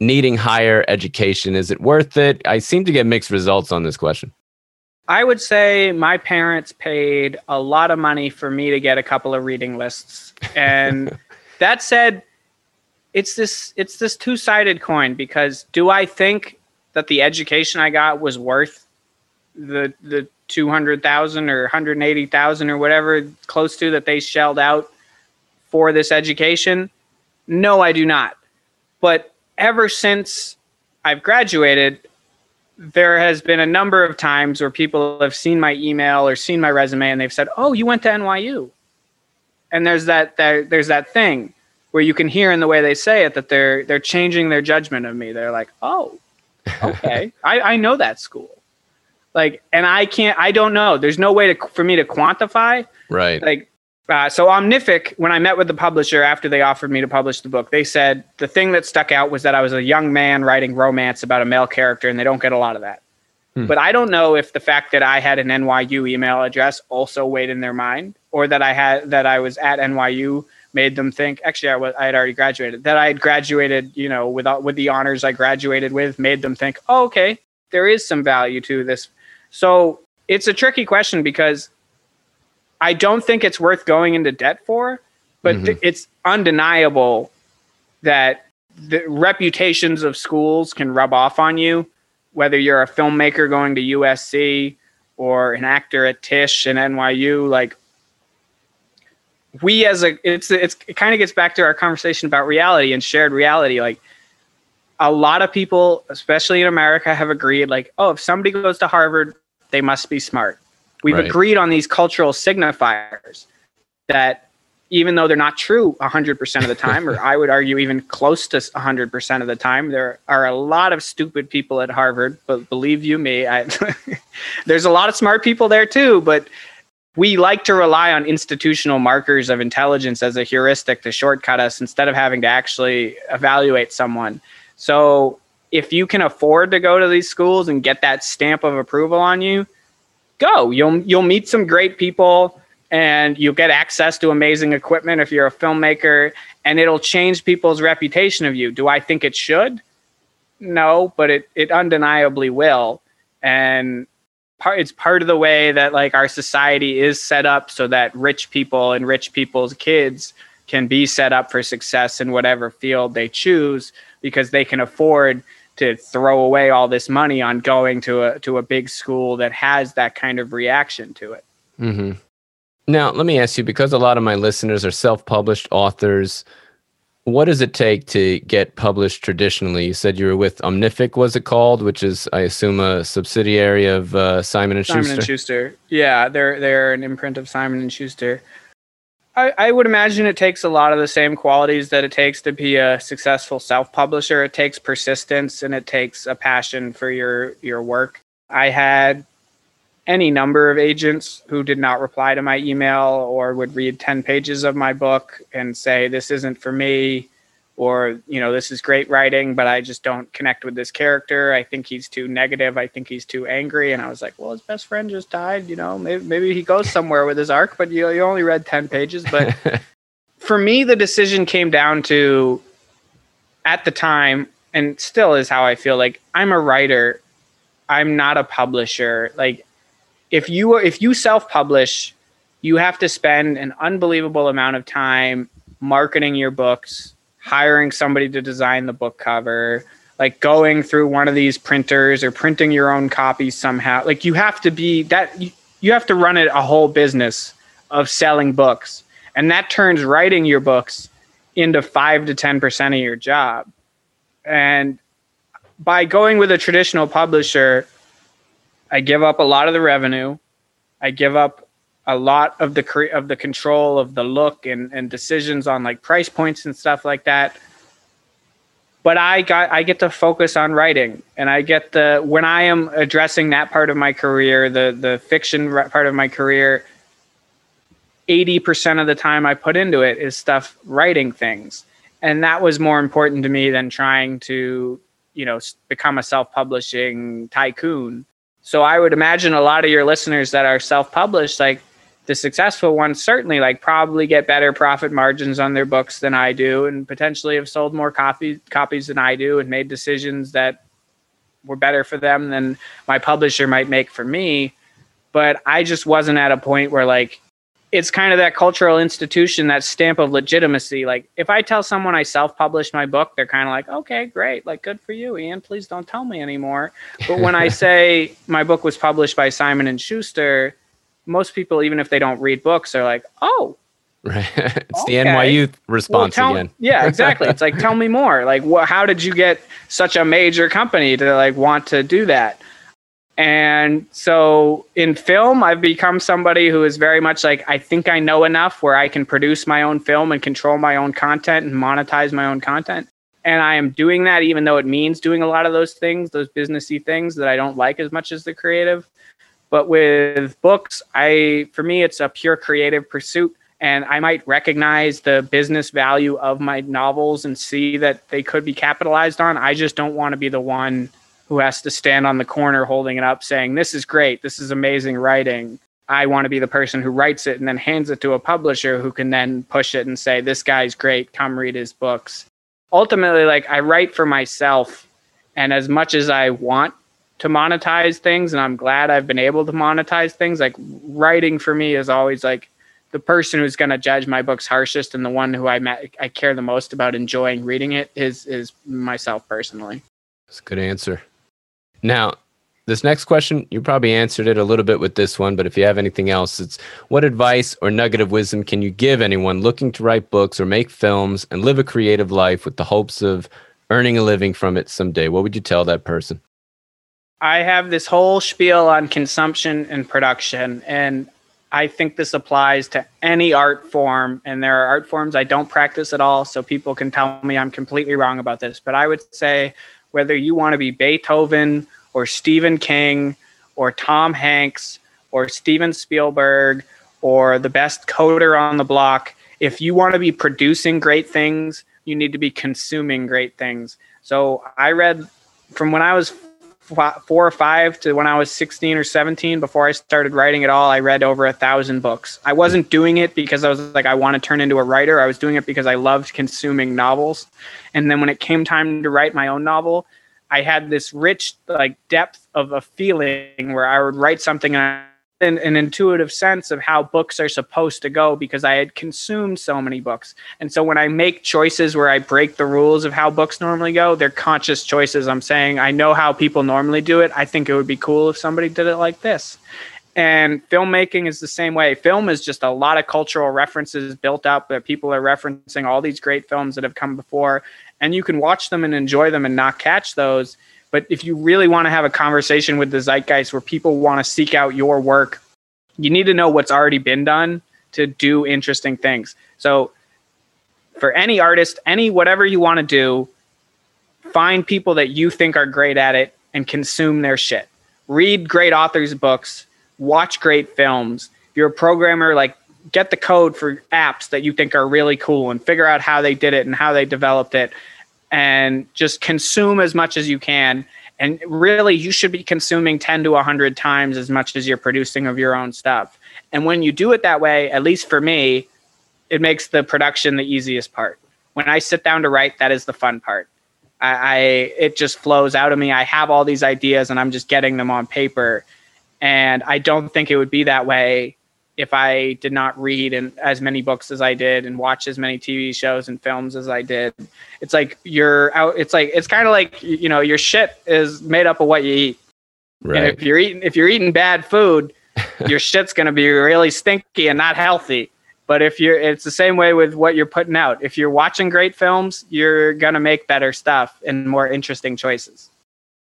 needing higher education? Is it worth it? I seem to get mixed results on this question. I would say my parents paid a lot of money for me to get a couple of reading lists. And that said, it's this it's this two-sided coin because do I think that the education I got was worth the the 200,000 or 180,000 or whatever close to that they shelled out for this education? No, I do not. But ever since I've graduated, there has been a number of times where people have seen my email or seen my resume and they've said, "Oh, you went to NYU." And there's that, that there's that thing where you can hear in the way they say it that they're they're changing their judgment of me. They're like, "Oh, okay, I, I know that school." Like, and I can't, I don't know. There's no way to for me to quantify. Right. Like, uh, so Omnific, when I met with the publisher after they offered me to publish the book, they said the thing that stuck out was that I was a young man writing romance about a male character, and they don't get a lot of that. Hmm. But I don't know if the fact that I had an NYU email address also weighed in their mind, or that I had that I was at NYU made them think. Actually, I was I had already graduated. That I had graduated, you know, with with the honors I graduated with, made them think, oh, okay, there is some value to this. So it's a tricky question because I don't think it's worth going into debt for, but mm-hmm. th- it's undeniable that the reputations of schools can rub off on you, whether you're a filmmaker going to USC or an actor at Tisch and NYU. Like we as a, it's it's it kind of gets back to our conversation about reality and shared reality. Like a lot of people, especially in America, have agreed like, oh, if somebody goes to Harvard, they must be smart. We've right. agreed on these cultural signifiers that even though they're not true 100% of the time, or I would argue even close to 100% of the time, there are a lot of stupid people at Harvard. But believe you me, I, there's a lot of smart people there too. But we like to rely on institutional markers of intelligence as a heuristic to shortcut us instead of having to actually evaluate someone. So if you can afford to go to these schools and get that stamp of approval on you, go. You'll you'll meet some great people and you'll get access to amazing equipment if you're a filmmaker and it'll change people's reputation of you. Do I think it should? No, but it it undeniably will. And part it's part of the way that like our society is set up so that rich people and rich people's kids can be set up for success in whatever field they choose because they can afford to throw away all this money on going to a to a big school that has that kind of reaction to it. Mm-hmm. Now, let me ask you, because a lot of my listeners are self-published authors, what does it take to get published traditionally? You said you were with Omnific, was it called, which is, I assume, a subsidiary of uh, Simon and Schuster. Simon and Schuster, yeah, they're they're an imprint of Simon and Schuster. I, I would imagine it takes a lot of the same qualities that it takes to be a successful self-publisher. It takes persistence and it takes a passion for your your work. I had any number of agents who did not reply to my email or would read 10 pages of my book and say this isn't for me or you know this is great writing but i just don't connect with this character. I think he's too negative. I think he's too angry. And i was like well his best friend just died you know maybe, maybe he goes somewhere with his arc but you, you only read 10 pages. But for me the decision came down to at the time and still is how i feel like i'm a writer. I'm not a publisher. Like if you if you self-publish you have to spend an unbelievable amount of time marketing your books hiring somebody to design the book cover, like going through one of these printers or printing your own copies somehow. Like you have to be that you have to run it a whole business of selling books. And that turns writing your books into 5 to 10% of your job. And by going with a traditional publisher, I give up a lot of the revenue. I give up a lot of the cre- of the control of the look and, and decisions on like price points and stuff like that. But I got I get to focus on writing, and I get the when I am addressing that part of my career, the the fiction part of my career. Eighty percent of the time I put into it is stuff writing things, and that was more important to me than trying to you know become a self-publishing tycoon so I would imagine a lot of your listeners that are self-published, like the successful ones, certainly like probably get better profit margins on their books than I do, and potentially have sold more copies copies than I do, and made decisions that were better for them than my publisher might make for me. But I just wasn't at a point where like it's kind of that cultural institution, that stamp of legitimacy. Like if I tell someone I self-published my book, they're kind of like, okay, great, like good for you, Ian. Please don't tell me anymore. But when I say my book was published by Simon and Schuster, most people, even if they don't read books, are like, oh. Right. it's okay. the NYU response well, tell, again. yeah, exactly. It's like, tell me more. Like, wh- how did you get such a major company to like want to do that? And so in film, I've become somebody who is very much like, I think I know enough where I can produce my own film and control my own content and monetize my own content. And I am doing that, even though it means doing a lot of those things, those businessy things that I don't like as much as the creative. But with books, I, for me, it's a pure creative pursuit. And I might recognize the business value of my novels and see that they could be capitalized on. I just don't want to be the one who has to stand on the corner holding it up saying, This is great. This is amazing writing. I want to be the person who writes it and then hands it to a publisher who can then push it and say, This guy's great. Come read his books. Ultimately, like I write for myself. And as much as I want to monetize things, and I'm glad I've been able to monetize things, like writing for me is always like the person who's going to judge my books harshest and the one who I, met, I care the most about enjoying reading it is, is myself personally. That's a good answer. Now, this next question, you probably answered it a little bit with this one, but if you have anything else, it's what advice or nugget of wisdom can you give anyone looking to write books or make films and live a creative life with the hopes of earning a living from it someday? What would you tell that person? I have this whole spiel on consumption and production, and I think this applies to any art form. And there are art forms I don't practice at all, so people can tell me I'm completely wrong about this. But I would say whether you want to be Beethoven or Stephen King or Tom Hanks or Steven Spielberg or the best coder on the block, if you want to be producing great things, you need to be consuming great things. So I read from when I was four or five to when I was 16 or 17 before I started writing at all, I read over a thousand books. I wasn't doing it because I was like, I want to turn into a writer. I was doing it because I loved consuming novels. And then when it came time to write my own novel, I had this rich like depth of a feeling where I would write something and an, an, intuitive sense of how books are supposed to go because I had consumed so many books. And so when I make choices where I break the rules of how books normally go, they're conscious choices. I'm saying, I know how people normally do it. I think it would be cool if somebody did it like this. And filmmaking is the same way. Film is just a lot of cultural references built up that people are referencing all these great films that have come before. And you can watch them and enjoy them and not catch those but if you really want to have a conversation with the zeitgeist where people want to seek out your work, you need to know what's already been done to do interesting things. So for any artist, any whatever you want to do, find people that you think are great at it and consume their shit. Read great authors' books, watch great films. If you're a programmer, like get the code for apps that you think are really cool and figure out how they did it and how they developed it and just consume as much as you can. And really, you should be consuming 10 to 100 times as much as you're producing of your own stuff. And when you do it that way, at least for me, it makes the production the easiest part. When I sit down to write, that is the fun part. I, I it just flows out of me. I have all these ideas and I'm just getting them on paper. And I don't think it would be that way if I did not read and as many books as I did and watch as many TV shows and films as I did. It's like you're out. It's like it's kind of like you know your shit is made up of what you eat. Right. And if you're eating if you're eating bad food, your shit's gonna be really stinky and not healthy. But if you're, it's the same way with what you're putting out. If you're watching great films, you're gonna make better stuff and more interesting choices.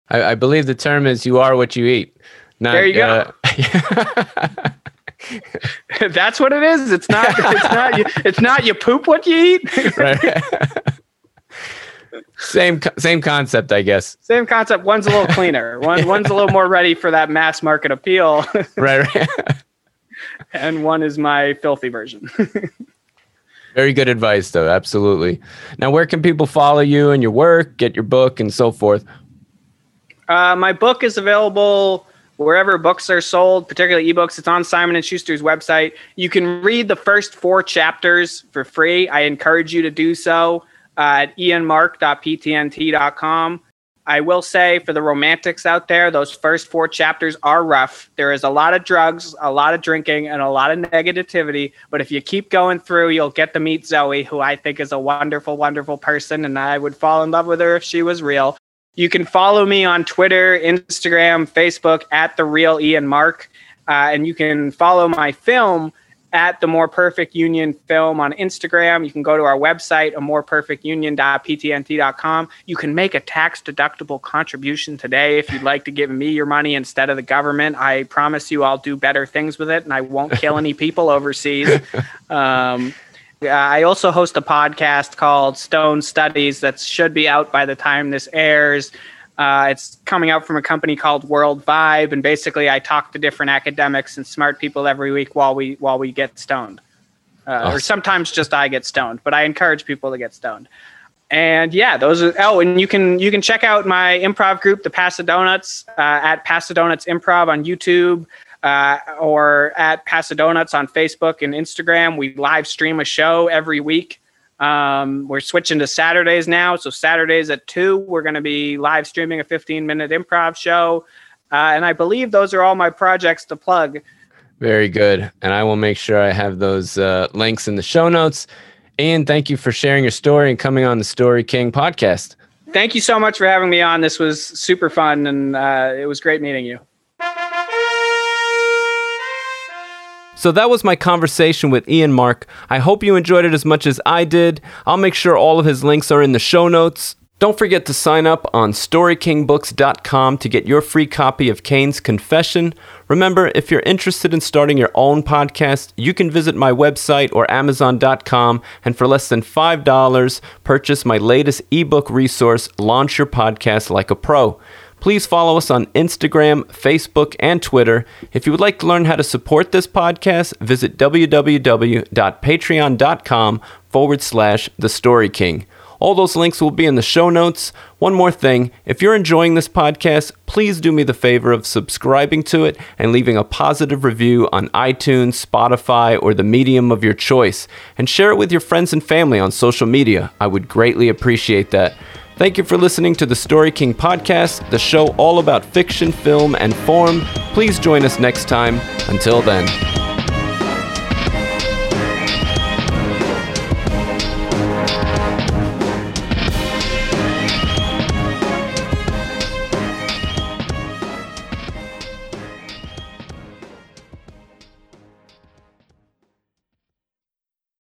I, I believe the term is "you are what you eat." Not, There you go. uh, That's what it is. It's not. It's not. You, it's not. You poop what you eat. right. same same concept, I guess. Same concept. One's a little cleaner. One one's a little more ready for that mass market appeal, Right. right. and one is my filthy version. Very good advice, though. Absolutely. Now, where can people follow you and your work, get your book, and so forth? Uh, my book is available wherever books are sold, particularly ebooks. It's on Simon and Schuster's website. You can read the first four chapters for free. I encourage you to do so uh, at ianmark.ptnt.com. I will say for the romantics out there, those first four chapters are rough. There is a lot of drugs, a lot of drinking, and a lot of negativity. But if you keep going through, you'll get to meet Zoe, who I think is a wonderful, wonderful person, and I would fall in love with her if she was real. You can follow me on Twitter, Instagram, Facebook at the real Ian Mark, uh, and you can follow my film at the More Perfect Union Film on Instagram. You can go to our website, a moreperfectunion.ptnt.com. You can make a tax deductible contribution today if you'd like to give me your money instead of the government. I promise you, I'll do better things with it, and I won't kill any people overseas. Um, I also host a podcast called Stoned Studies that should be out by the time this airs. Uh, it's coming out from a company called World Vibe, and basically, I talk to different academics and smart people every week while we while we get stoned, uh, or sometimes just I get stoned. But I encourage people to get stoned. And yeah, those are. Oh, and you can you can check out my improv group, the Pasadonuts, uh, at Pasadonuts Improv on YouTube uh, or at Pasadonuts on Facebook and Instagram. We live stream a show every week. Um, we're switching to Saturdays now. So Saturdays at two, we're going to be live streaming a 15 minute improv show. Uh, and I believe those are all my projects to plug. Very good. And I will make sure I have those uh, links in the show notes. Ian, thank you for sharing your story and coming on the Story King podcast. Thank you so much for having me on. This was super fun and uh, it was great meeting you. So that was my conversation with Ian Mark. I hope you enjoyed it as much as I did. I'll make sure all of his links are in the show notes. Don't forget to sign up on StoryKingBooks.com to get your free copy of Cain's Confession. Remember, if you're interested in starting your own podcast, you can visit my website or Amazon.com and for less than $5, purchase my latest ebook resource, Launch Your Podcast Like a Pro. Please follow us on Instagram, Facebook, and Twitter. If you would like to learn how to support this podcast, visit www.patreon.com forward slash The Story King. All those links will be in the show notes. One more thing if you're enjoying this podcast, please do me the favor of subscribing to it and leaving a positive review on iTunes, Spotify, or the medium of your choice. And share it with your friends and family on social media. I would greatly appreciate that. Thank you for listening to the Story King podcast, the show all about fiction, film, and form. Please join us next time. Until then.